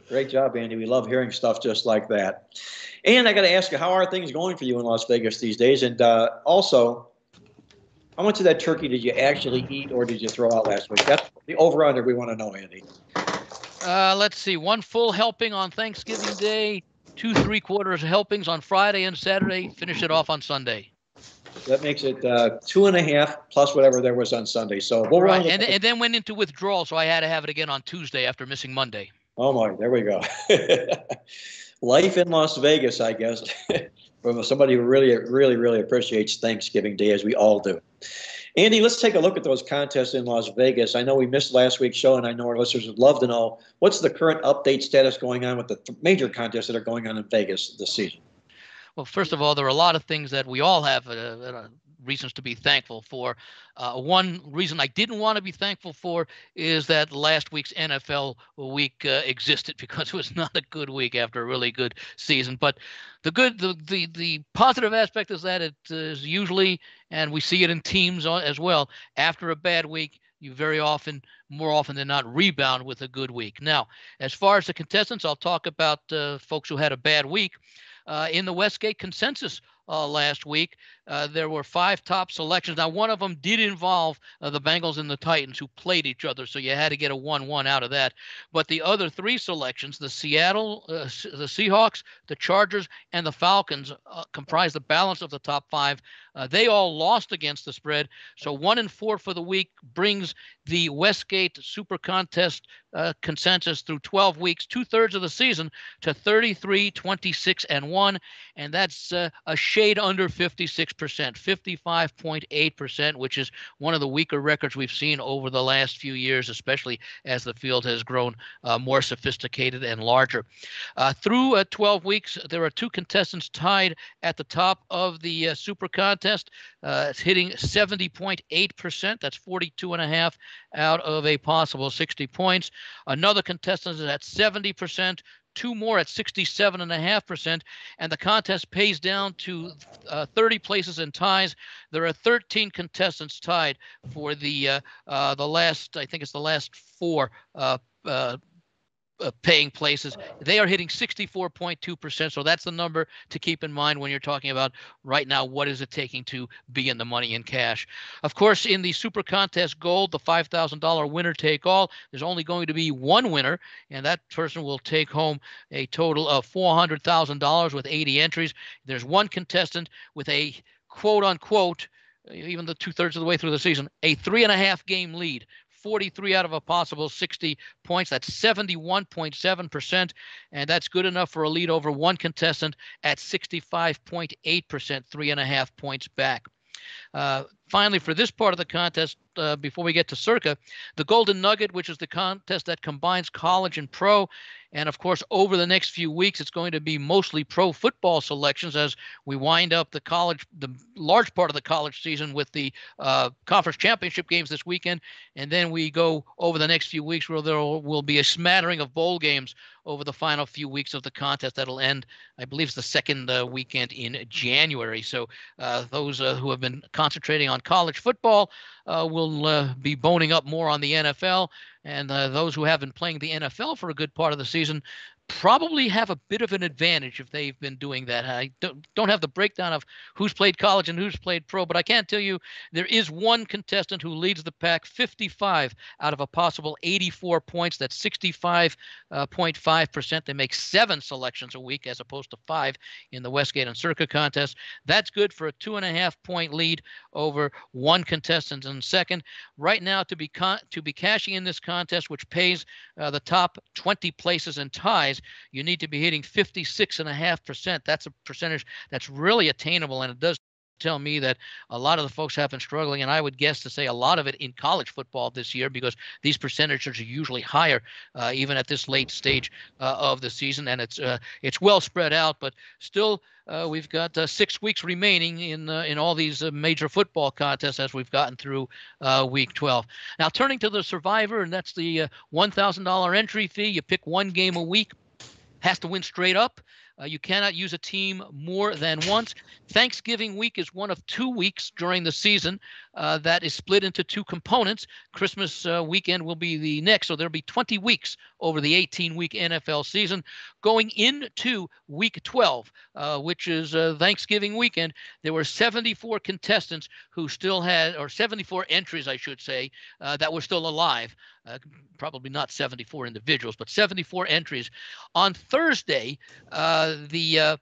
Great job, Andy. We love hearing stuff just like that. And I got to ask you, how are things going for you in Las Vegas these days? And uh, also, how much of that turkey did you actually eat or did you throw out last week? That's the over under we want to know, Andy. Uh, let's see. One full helping on Thanksgiving Day, two three quarters helpings on Friday and Saturday. Finish it off on Sunday. That makes it uh, two and a half plus whatever there was on Sunday. So we'll right, and, and then went into withdrawal, so I had to have it again on Tuesday after missing Monday. Oh my, there we go. (laughs) life in Las Vegas, I guess, (laughs) from somebody who really, really, really appreciates Thanksgiving Day, as we all do. Andy, let's take a look at those contests in Las Vegas. I know we missed last week's show, and I know our listeners would love to know what's the current update status going on with the th- major contests that are going on in Vegas this season. Well, first of all, there are a lot of things that we all have uh, uh, reasons to be thankful for. Uh, one reason I didn't want to be thankful for is that last week's NFL week uh, existed (laughs) because it was not a good week after a really good season. But the good, the the, the positive aspect is that it is usually, and we see it in teams as well, after a bad week. You very often, more often than not, rebound with a good week. Now, as far as the contestants, I'll talk about uh, folks who had a bad week. Uh, in the Westgate consensus uh, last week. Uh, there were five top selections. Now, one of them did involve uh, the Bengals and the Titans, who played each other, so you had to get a 1 1 out of that. But the other three selections, the Seattle, uh, the Seahawks, the Chargers, and the Falcons, uh, comprise the balance of the top five. Uh, they all lost against the spread. So, one and four for the week brings the Westgate Super Contest uh, consensus through 12 weeks, two thirds of the season, to 33, 26, and 1. And that's a shade under 56 percent 55.8%, which is one of the weaker records we've seen over the last few years, especially as the field has grown uh, more sophisticated and larger. Uh, through uh, 12 weeks, there are two contestants tied at the top of the uh, Super Contest. Uh, it's hitting 70.8%. That's 42 and a half out of a possible 60 points. Another contestant is at 70% two more at 67.5%, and the contest pays down to uh, 30 places in ties. There are 13 contestants tied for the uh, uh, the last, I think it's the last four uh, paying places. They are hitting 64.2%. So that's the number to keep in mind when you're talking about right now what is it taking to be in the money in cash. Of course, in the Super Contest Gold, the $5,000 winner take all, there's only going to be one winner, and that person will take home a total of $400,000 with 80 entries. There's one contestant with a quote unquote even the two thirds of the way through the season, a three and a half game lead 43 out of a possible 60 points. That's 71.7%, and that's good enough for a lead over one contestant at 65.8%, three and a half points back. Uh, finally, for this part of the contest, uh, before we get to Circa, the Golden Nugget, which is the contest that combines college and pro. And of course, over the next few weeks, it's going to be mostly pro football selections as we wind up the college, the large part of the college season with the uh, conference championship games this weekend. And then we go over the next few weeks where there will be a smattering of bowl games over the final few weeks of the contest that'll end, I believe, it's the second uh, weekend in January. So uh, those uh, who have been concentrating on college football uh, will uh, be boning up more on the NFL. And uh, those who have been playing the NFL for a good part of the season probably have a bit of an advantage if they've been doing that. I don't, don't have the breakdown of who's played college and who's played pro, but I can tell you there is one contestant who leads the pack 55 out of a possible 84 points. That's 65.5%. Uh, they make seven selections a week as opposed to five in the Westgate and Circa contest. That's good for a two and a half point lead over one contestant in second. Right now, to be con- to be cashing in this contest, which pays uh, the top 20 places and ties guys, you need to be hitting 56.5%. That's a percentage that's really attainable, and it does tell me that a lot of the folks have been struggling, and I would guess to say a lot of it in college football this year because these percentages are usually higher, uh, even at this late stage uh, of the season, and it's uh, it's well spread out. But still, uh, we've got uh, six weeks remaining in uh, in all these major football contests as we've gotten through week 12. Now, turning to the Survivor, and that's the $1,000 entry fee. You pick one game a week, has to win straight up. Uh, you cannot use a team more than once. Thanksgiving week is one of two weeks during the season uh, that is split into two components. Christmas uh, weekend will be the next, so there'll be 20 weeks over the 18 week NFL season. Going into week 12, uh, which is uh, Thanksgiving weekend, there were 74 contestants who still had, or 74 entries, I should say, uh, that were still alive. Uh, probably not 74 individuals, but 74 entries. On Thursday, uh, the uh,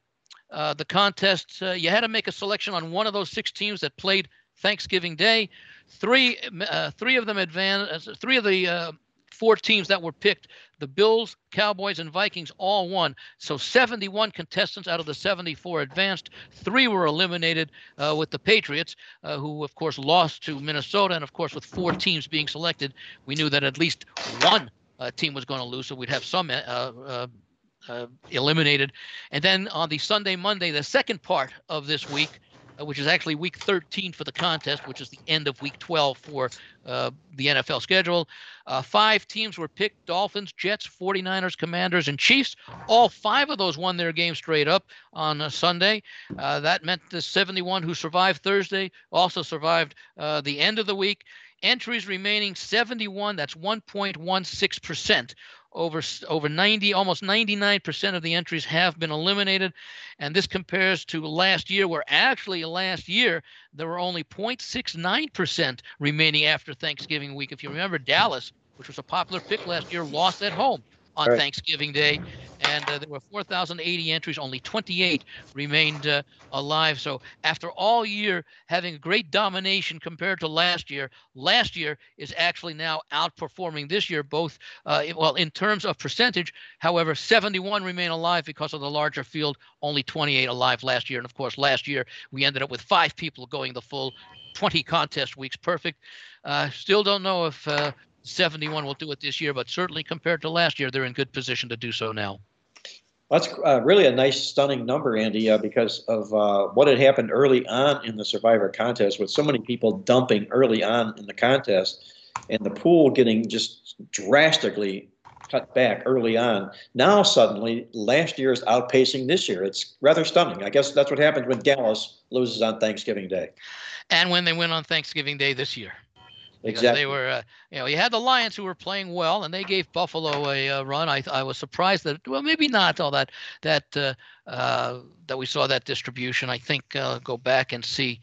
uh the contest you had to make a selection on one of those six teams that played Thanksgiving Day. Three uh, three of them advanced. Three of the four teams that were picked the Bills, Cowboys, and Vikings all won. So 71 contestants out of the 74 advanced. Three were eliminated uh, with the Patriots, uh, who, of course, lost to Minnesota. And, of course, with four teams being selected, we knew that at least one uh, team was going to lose. So we'd have some uh, eliminated. And then on the Sunday, Monday, the second part of this week, uh, which is actually week 13 for the contest, which is the end of week 12 for uh, the NFL schedule. Uh, five teams were picked Dolphins, Jets, 49ers, Commanders, and Chiefs. All five of those won their game straight up on uh, Sunday. Uh, that meant the 71 who survived Thursday also survived uh, the end of the week. Entries remaining 71, that's 1.16% over over 90 almost 99% of the entries have been eliminated. And this compares to last year where actually last year there were only 0.69% remaining after Thanksgiving week. If you remember Dallas which was a popular pick last year lost at home on right. Thanksgiving Day, and uh, there were 4,080 entries. Only 28 remained uh, alive. So after all year having great domination compared to last year, last year is actually now outperforming this year. Both uh, well in terms of percentage. However, 71 remain alive because of the larger field. Only 28 alive last year, and of course last year we ended up with five people going the full 20 contest weeks. Perfect. Uh, still don't know if uh, 71 will do it this year, but certainly compared to last year, they're in good position to do so now. That's uh, really a nice, stunning number, Andy, uh, because of uh, what had happened early on in the Survivor contest, with so many people dumping early on in the contest, and the pool getting just drastically cut back early on. Now, suddenly, last year is outpacing this year. It's rather stunning. I guess that's what happens when Dallas loses on Thanksgiving Day. And when they win on Thanksgiving Day this year. Because Exactly. they were, uh, you know, you had the Lions who were playing well, and they gave Buffalo a uh, run. I I was surprised that, well, maybe not all that that uh, uh, that we saw that distribution. I think uh, go back and see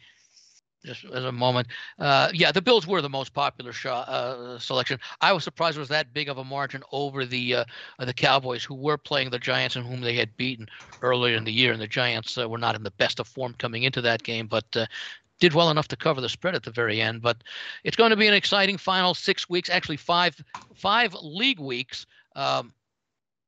just as a moment. Uh, yeah, the Bills were the most popular shot, uh, selection. I was surprised it was that big of a margin over the uh, uh, the Cowboys, who were playing the Giants and whom they had beaten earlier in the year. And the Giants uh, were not in the best of form coming into that game, but uh, did well enough to cover the spread at the very end. But it's going to be an exciting final six weeks, actually five five league weeks. Um,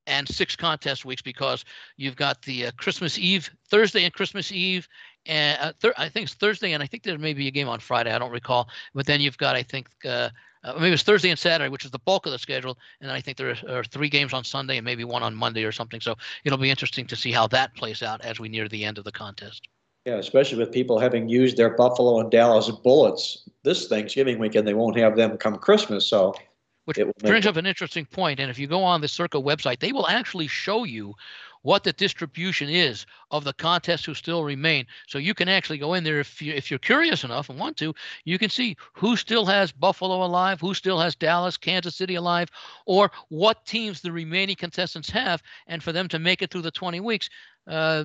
and six contest weeks because you've got the uh, Christmas Eve, Thursday and Christmas Eve, and uh, thir- I think it's Thursday, and I think there may be a game on Friday. I don't recall. But then you've got, I think, uh, uh, maybe it's Thursday and Saturday, which is the bulk of the schedule, and I think there are, are three games on Sunday and maybe one on Monday or something. So it'll be interesting to see how that plays out as we near the end of the contest. Yeah, especially with people having used their Buffalo and Dallas bullets this Thanksgiving weekend, they won't have them come Christmas. So Which It will brings up an interesting point. And if you go on the Circa website, they will actually show you what the distribution is of the contests who still remain. So you can actually go in there if you if you're curious enough and want to, you can see who still has Buffalo alive, who still has Dallas, Kansas City alive, or what teams the remaining contestants have, and for them to make it through the 20 weeks. Uh,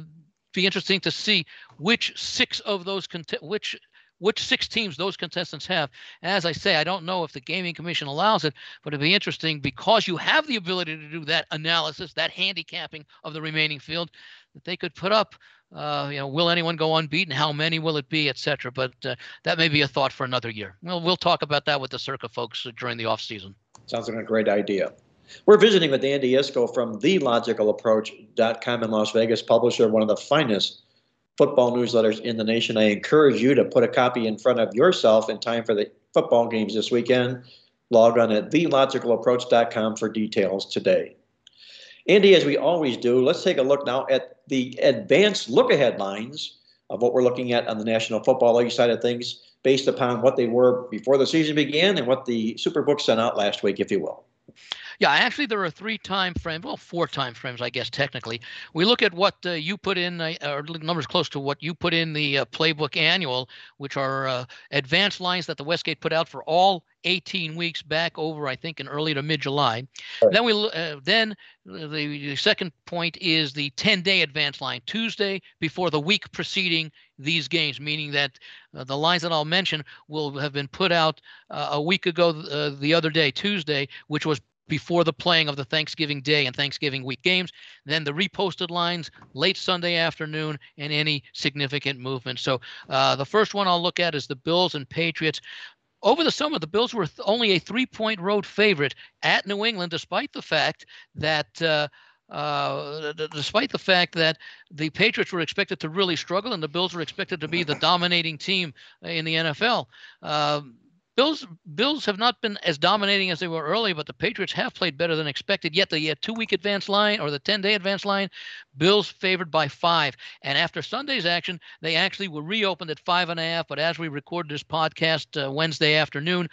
be interesting to see which six of those cont- which which six teams those contestants have. As I say, I don't know if the gaming commission allows it, but it'd be interesting because you have the ability to do that analysis, that handicapping of the remaining field, that they could put up. Uh, you know, will anyone go unbeaten? How many will it be, etc. But uh, that may be a thought for another year. We'll we'll talk about that with the Circa folks during the off season. Sounds like a great idea. We're visiting with Andy Iskoe from TheLogicalApproach.com in Las Vegas, publisher of one of the finest football newsletters in the nation. I encourage you to put a copy in front of yourself in time for the football games this weekend. Log on at TheLogicalApproach.com for details today. Andy, as we always do, let's take a look now at the advanced look ahead lines of what we're looking at on the National Football League side of things based upon what they were before the season began and what the Superbook sent out last week, if you will. Yeah, actually, there are three time frames, well, four time frames, I guess, technically. We look at what uh, you put in, uh, or numbers close to what you put in the uh, playbook annual, which are uh, advanced lines that the Westgate put out for all 18 weeks back over, I think, in early to mid July. Right. Then we uh, then the, the second point is the 10 day advance line, Tuesday before the week preceding these games, meaning that uh, the lines that I'll mention will have been put out uh, a week ago, uh, the other day, Tuesday, which was before the playing of the Thanksgiving Day and Thanksgiving week games, then the reposted lines late Sunday afternoon, and any significant movement. So uh, the first one I'll look at is the Bills and Patriots. Over the summer, the Bills were th- only a three point road favorite at New England, despite the fact that. Uh, uh, d- despite the fact that the Patriots were expected to really struggle and the Bills were expected to be the dominating team in the NFL. Um, Bills Bills have not been as dominating as they were early, but the Patriots have played better than expected. Yet the uh, two-week advance line or the 10-day advance line, Bills favored by five. And after Sunday's action, they actually were reopened at five and a half. But as we recorded this podcast uh, Wednesday afternoon,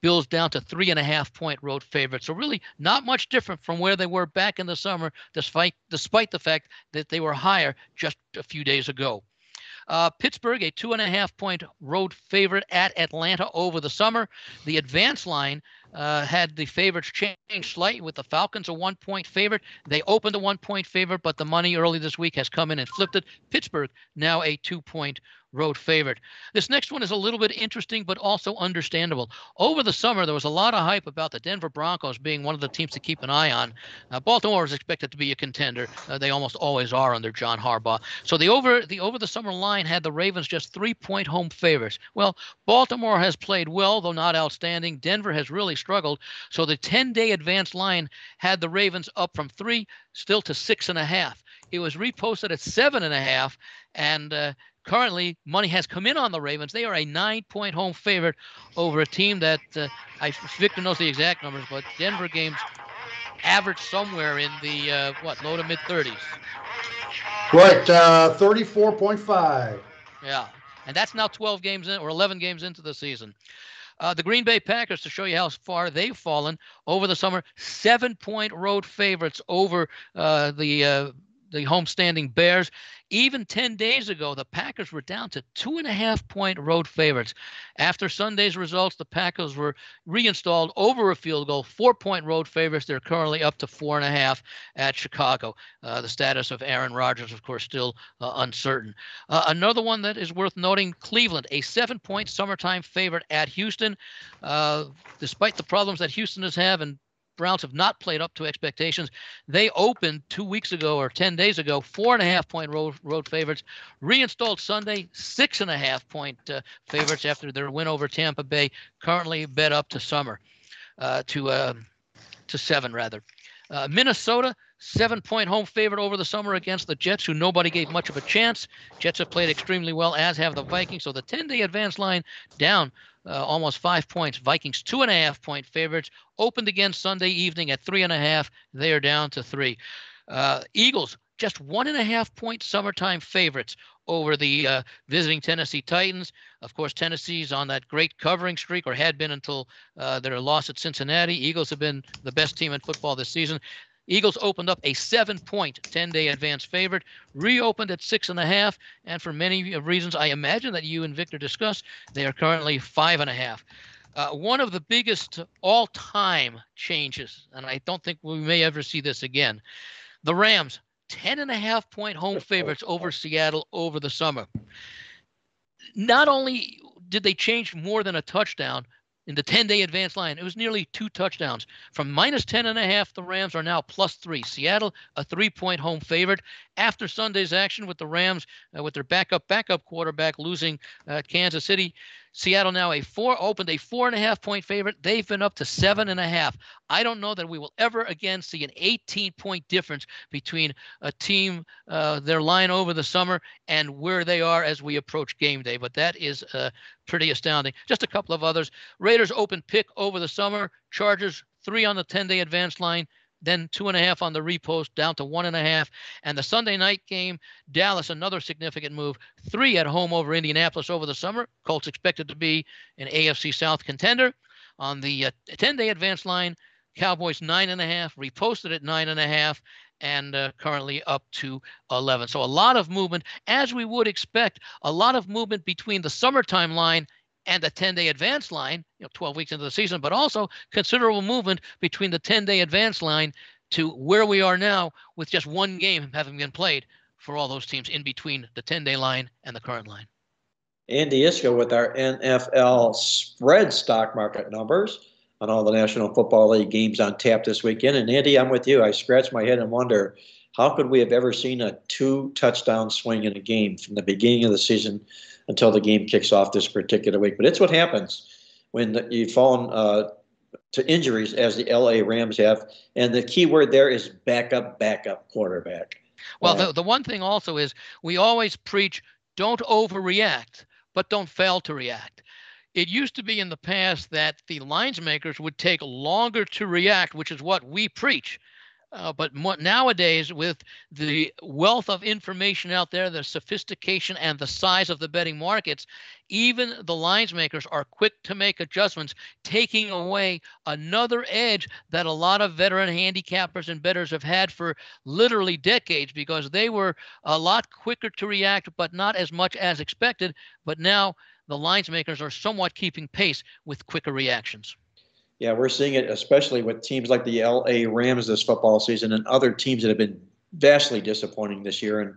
Bills down to three and a half point road favorite. So really not much different from where they were back in the summer, despite despite the fact that they were higher just a few days ago. Uh, Pittsburgh, a two and a half point road favorite at Atlanta over the summer. The advance line uh, had the favorites change slightly with the Falcons a one point favorite. They opened a one point favorite, but the money early this week has come in and flipped it. Pittsburgh now a two point road favorite. This next one is a little bit interesting, but also understandable. Over the summer, there was a lot of hype about the Denver Broncos being one of the teams to keep an eye on. Uh, Baltimore is expected to be a contender. Uh, they almost always are under John Harbaugh. So the over the over the summer line had the Ravens just three point home favorites. Well, Baltimore has played well, though not outstanding. Denver has really struggled. So the 10 day advance line had the Ravens up from three still to six and a half. It was reposted at seven and a half, and uh, currently money has come in on the Ravens. They are a nine-point home favorite over a team that uh, I Victor knows the exact numbers, but Denver games average somewhere in the uh, what low to mid 30s. Right, uh, 34.5. Yeah, and that's now 12 games in or 11 games into the season. Uh, the Green Bay Packers, to show you how far they've fallen over the summer, seven-point road favorites over uh, the uh, the homestanding Bears. Even 10 days ago, the Packers were down to two and a half point road favorites. After Sunday's results, the Packers were reinstalled over a field goal, four point road favorites. They're currently up to four and a half at Chicago. Uh, the status of Aaron Rodgers, of course, still uh, uncertain. Uh, another one that is worth noting Cleveland, a seven point summertime favorite at Houston. Uh, despite the problems that Houston has had and Browns have not played up to expectations. They opened two weeks ago or 10 days ago, four and a half point road, road favorites, reinstalled Sunday, six and a half point uh, favorites after their win over Tampa Bay, currently bet up to summer, uh, to, uh, to seven rather. Uh, Minnesota, seven point home favorite over the summer against the Jets, who nobody gave much of a chance. Jets have played extremely well, as have the Vikings. So the 10 day advance line down uh, almost five points. Vikings two and a half point favorites. Opened again Sunday evening at three and a half. They are down to three. Uh, Eagles just one and a half point summertime favorites over the uh, visiting Tennessee Titans. Of course, Tennessee's on that great covering streak, or had been until uh, their loss at Cincinnati. Eagles have been the best team in football this season. Eagles opened up a seven point 10 day advance favorite, reopened at six and a half, and for many reasons I imagine that you and Victor discussed, they are currently five and a half. Uh, one of the biggest all time changes, and I don't think we may ever see this again the Rams, 10 and a half point home (laughs) favorites over Seattle over the summer. Not only did they change more than a touchdown, in the 10 day advance line. It was nearly two touchdowns. From minus 10 and a half, the Rams are now plus three. Seattle, a three point home favorite. After Sunday's action with the Rams, uh, with their backup, backup quarterback losing uh, Kansas City, Seattle now a four opened a four and a half point favorite. They've been up to seven and a half. I don't know that we will ever again see an 18 point difference between a team, uh, their line over the summer, and where they are as we approach game day. But that is uh, pretty astounding. Just a couple of others. Raiders open pick over the summer. Chargers three on the 10 day advance line then two and a half on the repost, down to one and a half. And the Sunday night game, Dallas, another significant move, three at home over Indianapolis over the summer. Colts expected to be an AFC South contender. On the uh, 10 day advance line, Cowboys nine and a half, reposted at nine and a half, and uh, currently up to 11. So a lot of movement, as we would expect, a lot of movement between the summertime line and the 10 day advance line, you know, 12 weeks into the season, but also considerable movement between the 10 day advance line to where we are now with just one game having been played for all those teams in between the 10 day line and the current line. Andy Iskoe with our NFL spread stock market numbers on all the National Football League games on tap this weekend. And Andy, I'm with you. I scratch my head and wonder how could we have ever seen a two touchdown swing in a game from the beginning of the season until the game kicks off this particular week. But it's what happens when you've fallen uh, to injuries, as the LA Rams have. And the key word there is backup, backup quarterback. Well, uh, the, the one thing also is we always preach don't overreact, but don't fail to react. It used to be in the past that the lines makers would take longer to react, which is what we preach. Uh, but nowadays, with the wealth of information out there, the sophistication and the size of the betting markets, even the lines makers are quick to make adjustments, taking away another edge that a lot of veteran handicappers and bettors have had for literally decades because they were a lot quicker to react, but not as much as expected. But now the lines makers are somewhat keeping pace with quicker reactions. Yeah, we're seeing it especially with teams like the LA Rams this football season and other teams that have been vastly disappointing this year and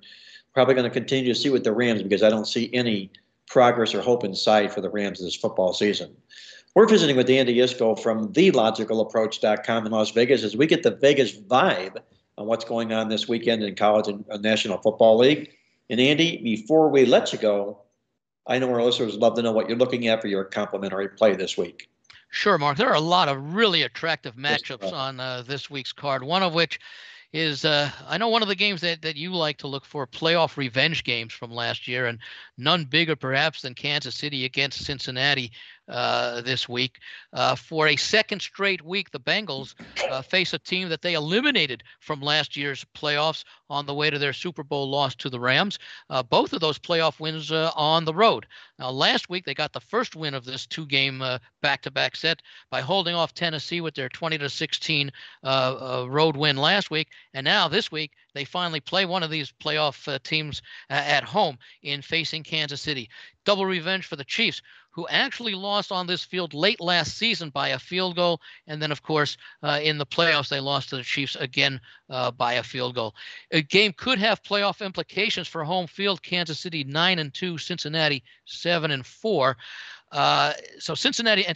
probably going to continue to see with the Rams because I don't see any progress or hope in sight for the Rams this football season. We're visiting with Andy Iskoe from TheLogicalApproach.com in Las Vegas as we get the Vegas vibe on what's going on this weekend in college and uh, National Football League. And Andy, before we let you go, I know our listeners love to know what you're looking at for your complimentary play this week. Sure, Mark. There are a lot of really attractive matchups on uh, this week's card. One of which is uh, I know one of the games that, that you like to look for playoff revenge games from last year, and none bigger perhaps than Kansas City against Cincinnati. Uh, this week. Uh, for a second straight week, the Bengals uh, face a team that they eliminated from last year's playoffs on the way to their Super Bowl loss to the Rams. Uh, both of those playoff wins uh, on the road. Now, last week they got the first win of this two-game back-to-back set by holding off Tennessee with their 20 to 16 road win last week, and now this week they finally play one of these playoff uh, teams uh, at home in facing Kansas City. Double revenge for the Chiefs, who actually lost on this field late last season by a field goal. And then, of course, uh, in the playoffs, they lost to the Chiefs again uh, by a field goal. A game could have playoff implications for home field. Kansas City 9 and 2, Cincinnati 7 and 4. Uh, so Cincinnati, uh,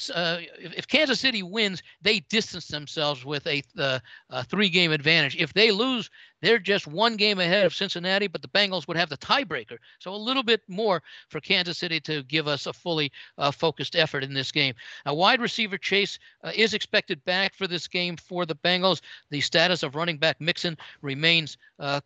if, Kansas City wins, they distance themselves with a, uh, a three-game advantage. If they lose, they're just one game ahead of Cincinnati, but the Bengals would have the tiebreaker. So a little bit more for Kansas City to give us a fully uh, focused effort in this game. Now, wide receiver Chase uh, is expected back for this game for the Bengals. The status of running back Mixon remains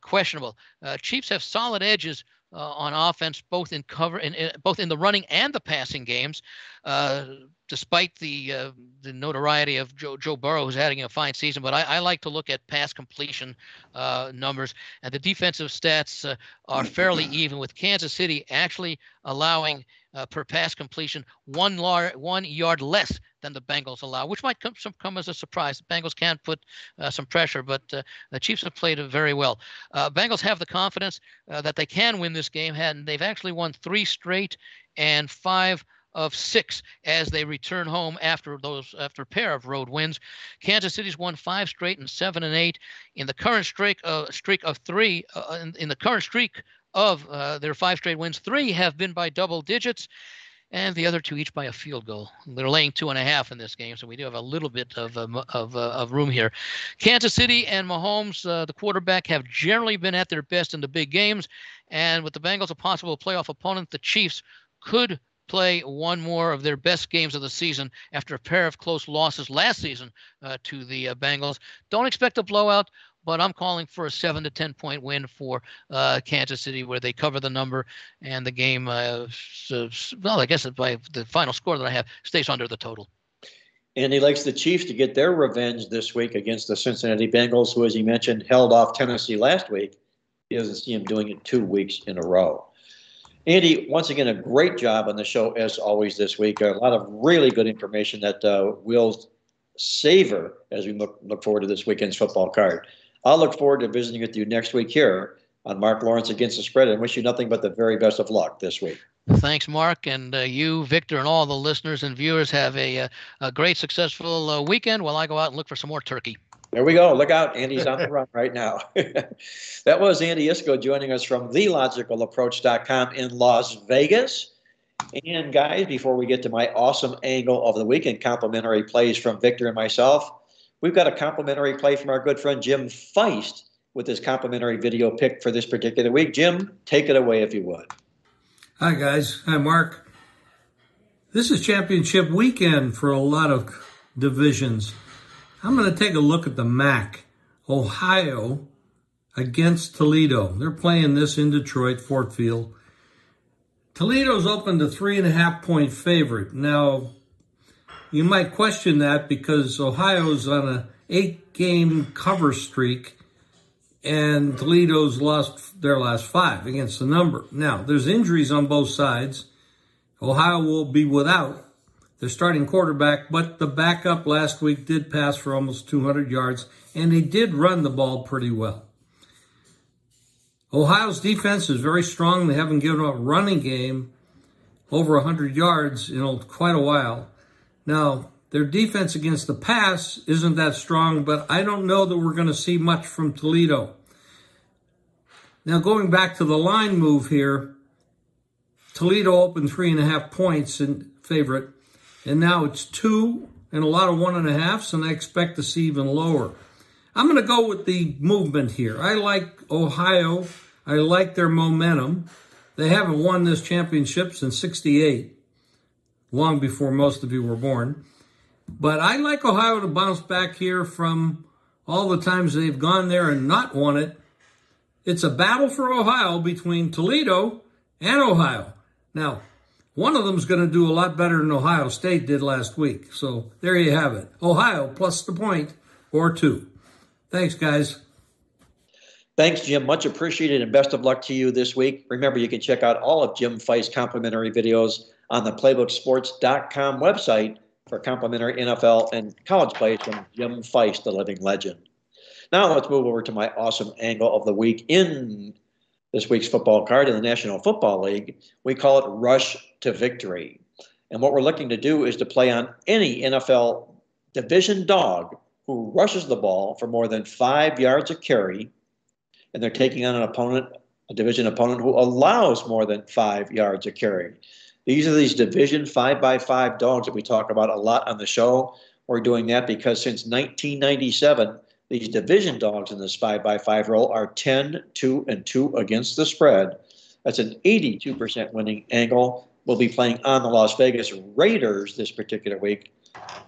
questionable. Chiefs have solid edges uh, Uh, on offense, both in cover and both in the running and the passing games. Uh, despite the uh, the notoriety of Joe Joe Burrow, who's having a fine season, but I, I like to look at pass completion uh, numbers, and the defensive stats uh, are fairly even, with Kansas City actually allowing uh, per pass completion one lar- one yard less than the Bengals allow, which might come some, come as a surprise. The Bengals can put uh, some pressure, but the Chiefs have played very well. Bengals have the confidence that they can win this game, and they've actually won three straight and five of six as they return home after those after a pair of road wins. Kansas City's won five straight and seven and eight in the current streak uh, streak of three uh, in, in, the current streak of uh, their five straight wins. Three have been by double digits, and the other two each by a field goal. They're laying two and a half in this game, so we do have a little bit of um, of, uh, of room here. Kansas City and Mahomes, uh, the quarterback, have generally been at their best in the big games, and with the Bengals a possible playoff opponent, the Chiefs could play one more of their best games of the season after a pair of close losses last season uh, to the uh, Bengals. Don't expect a blowout, but I'm calling for a seven to ten point win for uh, Kansas City, where they cover the number and the game. Uh, well, I guess by the final score that I have stays under the total. And he likes the Chiefs to get their revenge this week against the Cincinnati Bengals, who, as he mentioned, held off Tennessee last week. He doesn't see him doing it two weeks in a row. Andy, once again, a great job on the show as always this week. A lot of really good information that uh, we'll savor as we look, look forward to this weekend's football card. I'll look forward to visiting with you next week here on Mark Lawrence Against the Spread and wish you nothing but the very best of luck this week. Thanks, Mark. And uh, you, Victor, and all the listeners and viewers have a, a, uh, great, successful uh, weekend while I go out and look for some more turkey. There we go. Look out. Andy's on the run right now. (laughs) that was Andy Iskoe joining us from TheLogicalApproach.com in Las Vegas. And guys, before we get to my awesome angle of the weekend complimentary plays from Victor and myself, We've got a complimentary play from our good friend Jim Feist with his complimentary video pick for this particular week. Jim, take it away if you would. Hi, guys. Hi, Mark. This is championship weekend for a lot of divisions. I'm going to take a look at the MAC. Ohio against Toledo. They're playing this in Detroit, Ford Field. Toledo's opened a three and a half point favorite. Now, you might question that because Ohio's on a eight game cover streak and Toledo's lost their last five against the number. Now, there's injuries on both sides. Ohio will be without their starting quarterback, but the backup last week did pass for almost 200 yards, and he did run the ball pretty well. Ohio's defense is very strong. They haven't given up a running game over 100 yards in quite a while. Now, their defense against the pass isn't that strong, but I don't know that we're going to see much from Toledo. Now, going back to the line move here, Toledo opened three and a half points in favorite, and now it's two and a lot of one and a halfs, and I expect to see even lower. I'm going to go with the movement here. I like Ohio. I like their momentum. They haven't won this championship since 68 long before most of you were born. But I like Ohio to bounce back here from all the times they've gone there and not won it. It's a battle for Ohio between Toledo and Ohio. Now, one of them's going to do a lot better than Ohio State did last week. So there you have it. Ohio plus the point or two. Thanks, guys. Thanks, Jim. Much appreciated and best of luck to you this week. Remember, you can check out all of Jim Feist's complimentary videos on the playbooksports.com website for complimentary NFL and college plays from Jim Feist, the living legend. Now let's move over to my awesome angle of the week in this week's football card in the National Football League. We call it Rush to Victory. And what we're looking to do is to play on any NFL division dog who rushes the ball for more than five yards of carry and they're taking on an opponent, a division opponent who allows more than five yards of carry. These are these division five by five dogs that we talk about a lot on the show. We're doing that because since 1997, these division dogs in this five by five role are 10, 2, and 2 against the spread. That's an 82% winning angle. We'll be playing on the Las Vegas Raiders this particular week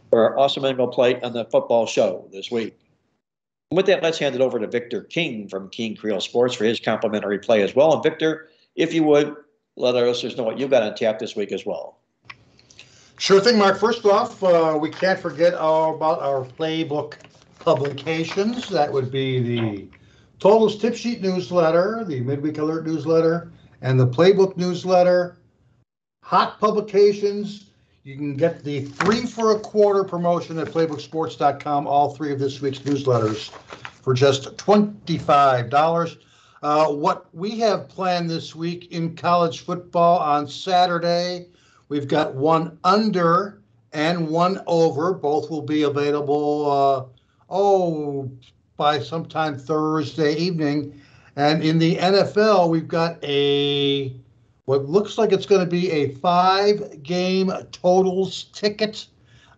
for our awesome angle play on the football show this week. With that, let's hand it over to Victor King from King Creole Sports for his complimentary play as well. And Victor, if you would, let our listeners know what you've got on tap this week as well. Sure thing, Mark. First off, uh, we can't forget all about our playbook publications. That would be the Totals Tip Sheet newsletter, the Midweek Alert newsletter, and the Playbook newsletter. Hot publications. You can get the three for a quarter promotion at playbooksports.com, all three of this week's newsletters for just $25. Uh, what we have planned this week in college football on Saturday, we've got one under and one over. Both will be available, uh, oh, by sometime Thursday evening. And in the NFL, we've got a what looks like it's going to be a five game totals ticket.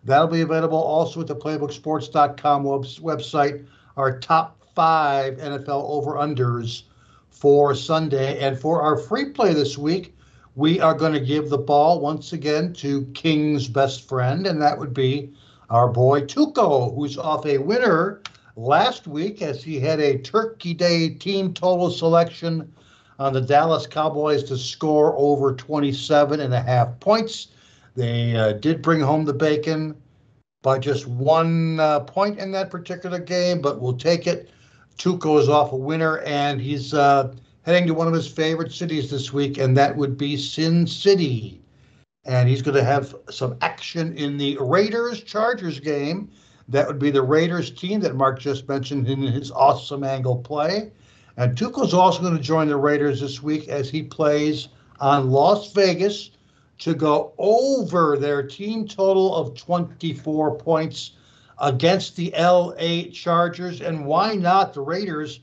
That'll be available also at the playbooksports.com website. Our top five NFL over unders for Sunday. And for our free play this week, we are going to give the ball once again to King's best friend, and that would be our boy Tuco, who's off a winner last week as he had a Turkey Day team total selection on the Dallas Cowboys to score over 27 and a half points. They uh, did bring home the bacon by just one uh, point in that particular game, but we'll take it. Tuco is off a winner, and he's uh, heading to one of his favorite cities this week, and that would be Sin City. And he's going to have some action in the Raiders Chargers game. That would be the Raiders team that Mark just mentioned in his awesome angle play. And Tuco's also going to join the Raiders this week as he plays on Las Vegas to go over their team total of 24 points against the LA Chargers. And why not the Raiders?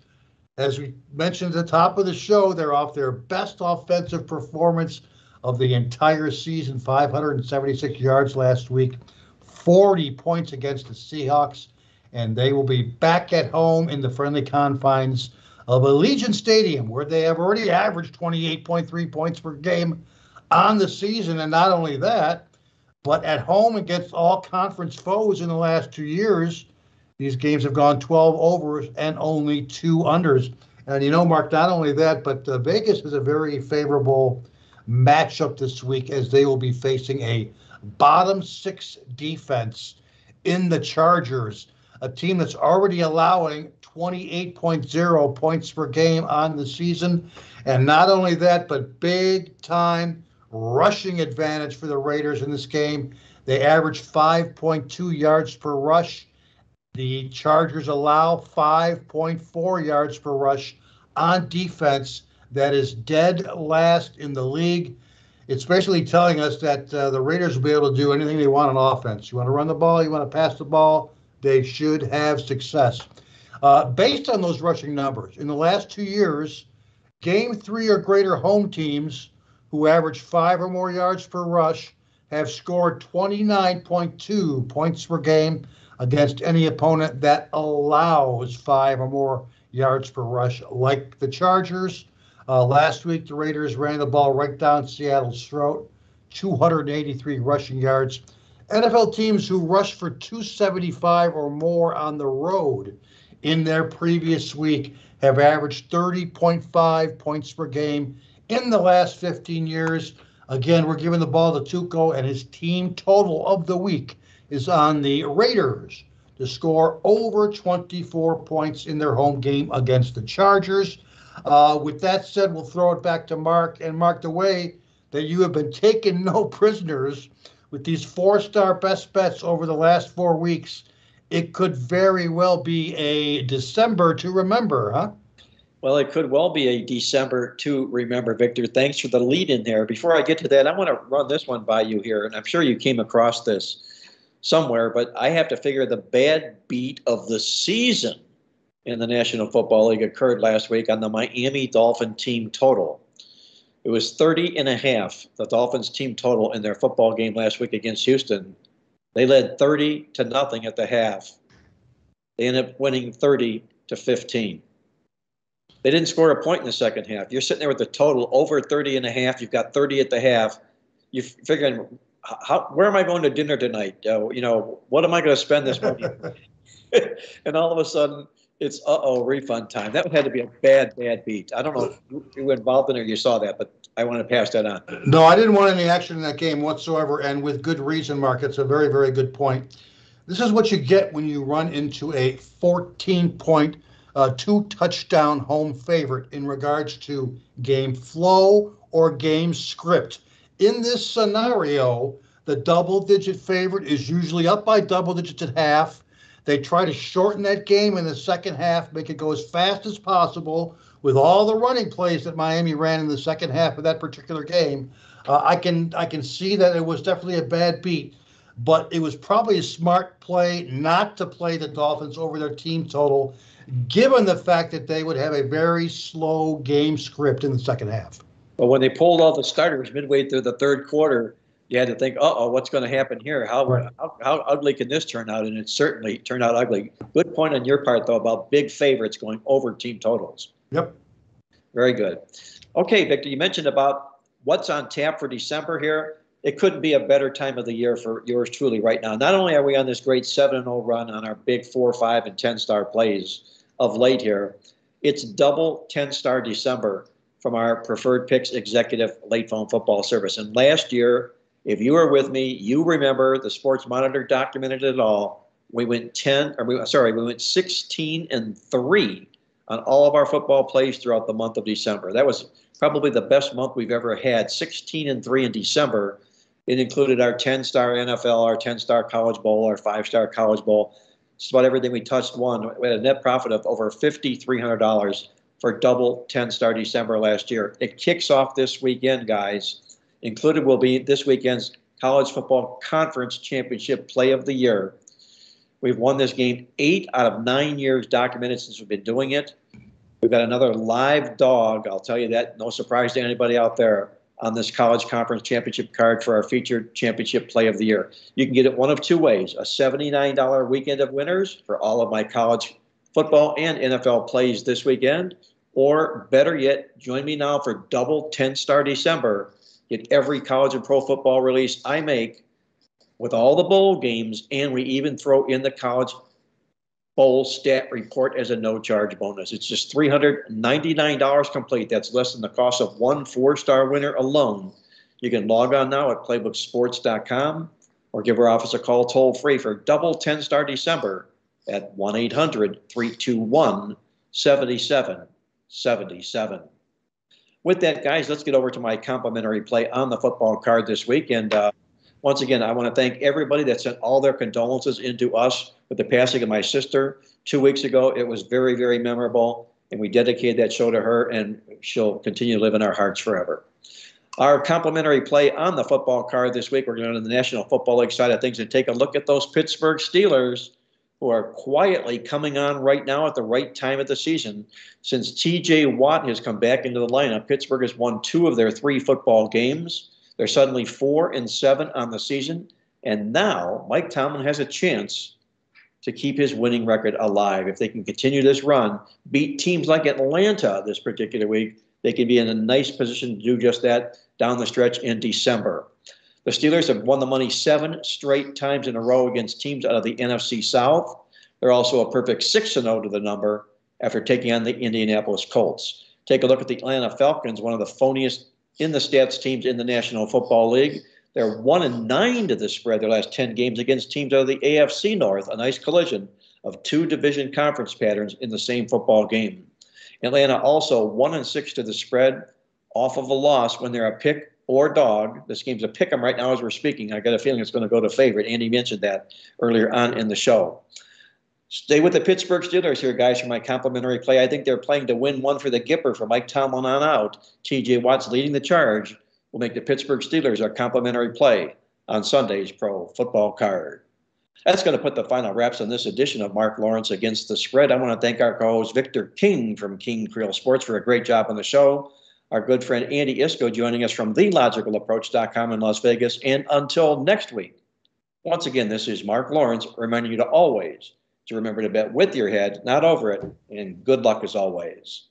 As we mentioned at the top of the show, they're off their best offensive performance of the entire season 576 yards last week, 40 points against the Seahawks. And they will be back at home in the friendly confines of Allegiant Stadium, where they have already averaged 28.3 points per game on the season. And not only that, but at home against all conference foes in the last two years, these games have gone 12 overs and only two unders. And you know, Mark, not only that, but uh, Vegas is a very favorable matchup this week as they will be facing a bottom six defense in the Chargers, a team that's already allowing 28.0 points per game on the season. And not only that, but big time rushing advantage for the Raiders in this game. They average 5.2 yards per rush. The Chargers allow 5.4 yards per rush on defense. That is dead last in the league. It's basically telling us that uh, the Raiders will be able to do anything they want on offense. You want to run the ball, you want to pass the ball, they should have success. Uh, based on those rushing numbers, in the last two years, game three or greater home teams who average five or more yards per rush have scored 29.2 points per game against any opponent that allows five or more yards per rush, like the Chargers. Uh, last week, the Raiders ran the ball right down Seattle's throat, 283 rushing yards. NFL teams who rush for 275 or more on the road in their previous week have averaged 30.5 points per game in the last 15 years Again, we're giving the ball to Tuco, and his team total of the week is on the Raiders to score over 24 points in their home game against the Chargers. Uh, with that said, we'll throw it back to Mark. And Mark, the way that you have been taking (laughs) no prisoners with these four star best bets over the last four weeks, it could very well be a December to remember, huh? Well, it could well be a December to remember, Victor. Thanks for the lead in there. Before I get to that, I want to run this one by you here, and I'm sure you came across this somewhere, but I have to figure the bad beat of the season in the National Football League occurred last week on the Miami Dolphin team total. It was 30 and a half, the Dolphins team total in their football game last week against Houston. They led 30 to nothing at the half. They ended up winning 30 to 15. They didn't score a point in the second half. You're sitting there with the total over 30 and a half. You've got 30 at the half. You're figuring, how, where am I going to dinner tonight? Uh, you know, what am I going to spend this money? (laughs) and all of a sudden, it's uh oh refund time. That had to be a bad, bad beat. I don't know if you were involved in it or you saw that, but I want to pass that on. No, I didn't want any action in that game whatsoever, and with good reason, Mark. It's a very, very good point. This is what you get when you run into a 14 point, uh, two touchdown home favorite in regards to game flow or game script. In this scenario, the double digit favorite is usually up by double digits at half they try to shorten that game in the second half, make it go as fast as possible with all the running plays that Miami ran in the second half of that particular game. Uh, I can I can see that it was definitely a bad beat, but it was probably a smart play not to play the Dolphins over their team total, given the fact that they would have a very slow game script in the second half. But when they pulled all the starters midway through the third quarter, you had to think, uh oh, what's going to happen here? How, how, how ugly can this turn out? And it certainly turned out ugly. Good point on your part, though, about big favorites going over team totals. Yep. Very good. Okay, Victor, you mentioned about what's on tap for December here. It couldn't be a better time of the year for yours truly right now. Not only are we on this great 7 0 run on our big 4, 5, and 10 star plays of late here, it's double 10 star December from our preferred picks executive late phone football service. And last year, if you were with me, you remember the Sports Monitor documented it all. We went 10, or we, sorry, we went 16 and 3 on all of our football plays throughout the month of December. That was probably the best month we've ever had 16 and 3 in December. It included our 10 star NFL, our 10 star college bowl, our 5 star college bowl. Just about everything we touched won. We had a net profit of over $5,300 for double 10 star December last year. It kicks off this weekend, guys Included will be this weekend's College Football Conference Championship Play of the Year. We've won this game eight out of nine years documented since we've been doing it. We've got another live dog, I'll tell you that, no surprise to anybody out there, on this College Conference Championship card for our featured championship play of the year. You can get it one of two ways a $79 weekend of winners for all of my college football and NFL plays this weekend, or better yet, join me now for double 10 star December get every college and pro football release I make with all the bowl games, and we even throw in the college bowl stat report as a no charge bonus. It's just $399 complete. That's less than the cost of one four star winner alone. You can log on now at playbooksports.com or give our office a call toll free for double 10 star December at 1 800 321 7777 with that, guys, let's get over to my complimentary play on the football card this week. And uh, once again, I want to thank everybody that sent all their condolences into us with the passing of my sister two weeks ago. It was very, very memorable, and we dedicated that show to her, and she'll continue to live in our hearts forever. Our complimentary play on the football card this week, we're going to the National Football League side of things and take a look at those Pittsburgh Steelers who are quietly coming on right now at the right time of the season. Since TJ Watt has come back into the lineup, Pittsburgh has won two of their three football games. They're suddenly four and seven on the season. And now Mike Tomlin has a chance to keep his winning record alive. If they can continue this run, beat teams like Atlanta this particular week, they can be in a nice position to do just that down the stretch in December. The Steelers have won the money seven straight times in a row against teams out of the NFC South. They're also a perfect 6 0 to the number after taking on the Indianapolis Colts. Take a look at the Atlanta Falcons, one of the phoniest in the stats teams in the National Football League. They're one and nine to the spread their last 10 games against teams out of the AFC North, a nice collision of two division conference patterns in the same football game. Atlanta also one and six to the spread off of a loss when they're a pick or dog. This game's a pick 'em right now as we're speaking. I got a feeling it's going to go to favorite. Andy mentioned that earlier on in the show. Stay with the Pittsburgh Steelers here, guys, for my complimentary play. I think they're playing to win one for the Gipper for Mike Tomlin on out. TJ Watt's leading the charge. Will make the Pittsburgh Steelers our complimentary play on Sunday's Pro Football Card. That's going to put the final wraps on this edition of Mark Lawrence Against the Spread. I want to thank our co host Victor King from King Creole Sports for a great job on the show. Our good friend Andy Iskoe joining us from TheLogicalApproach.com in Las Vegas. And until next week, once again, this is Mark Lawrence reminding you to always to remember to bet with your head, not over it. And good luck as always.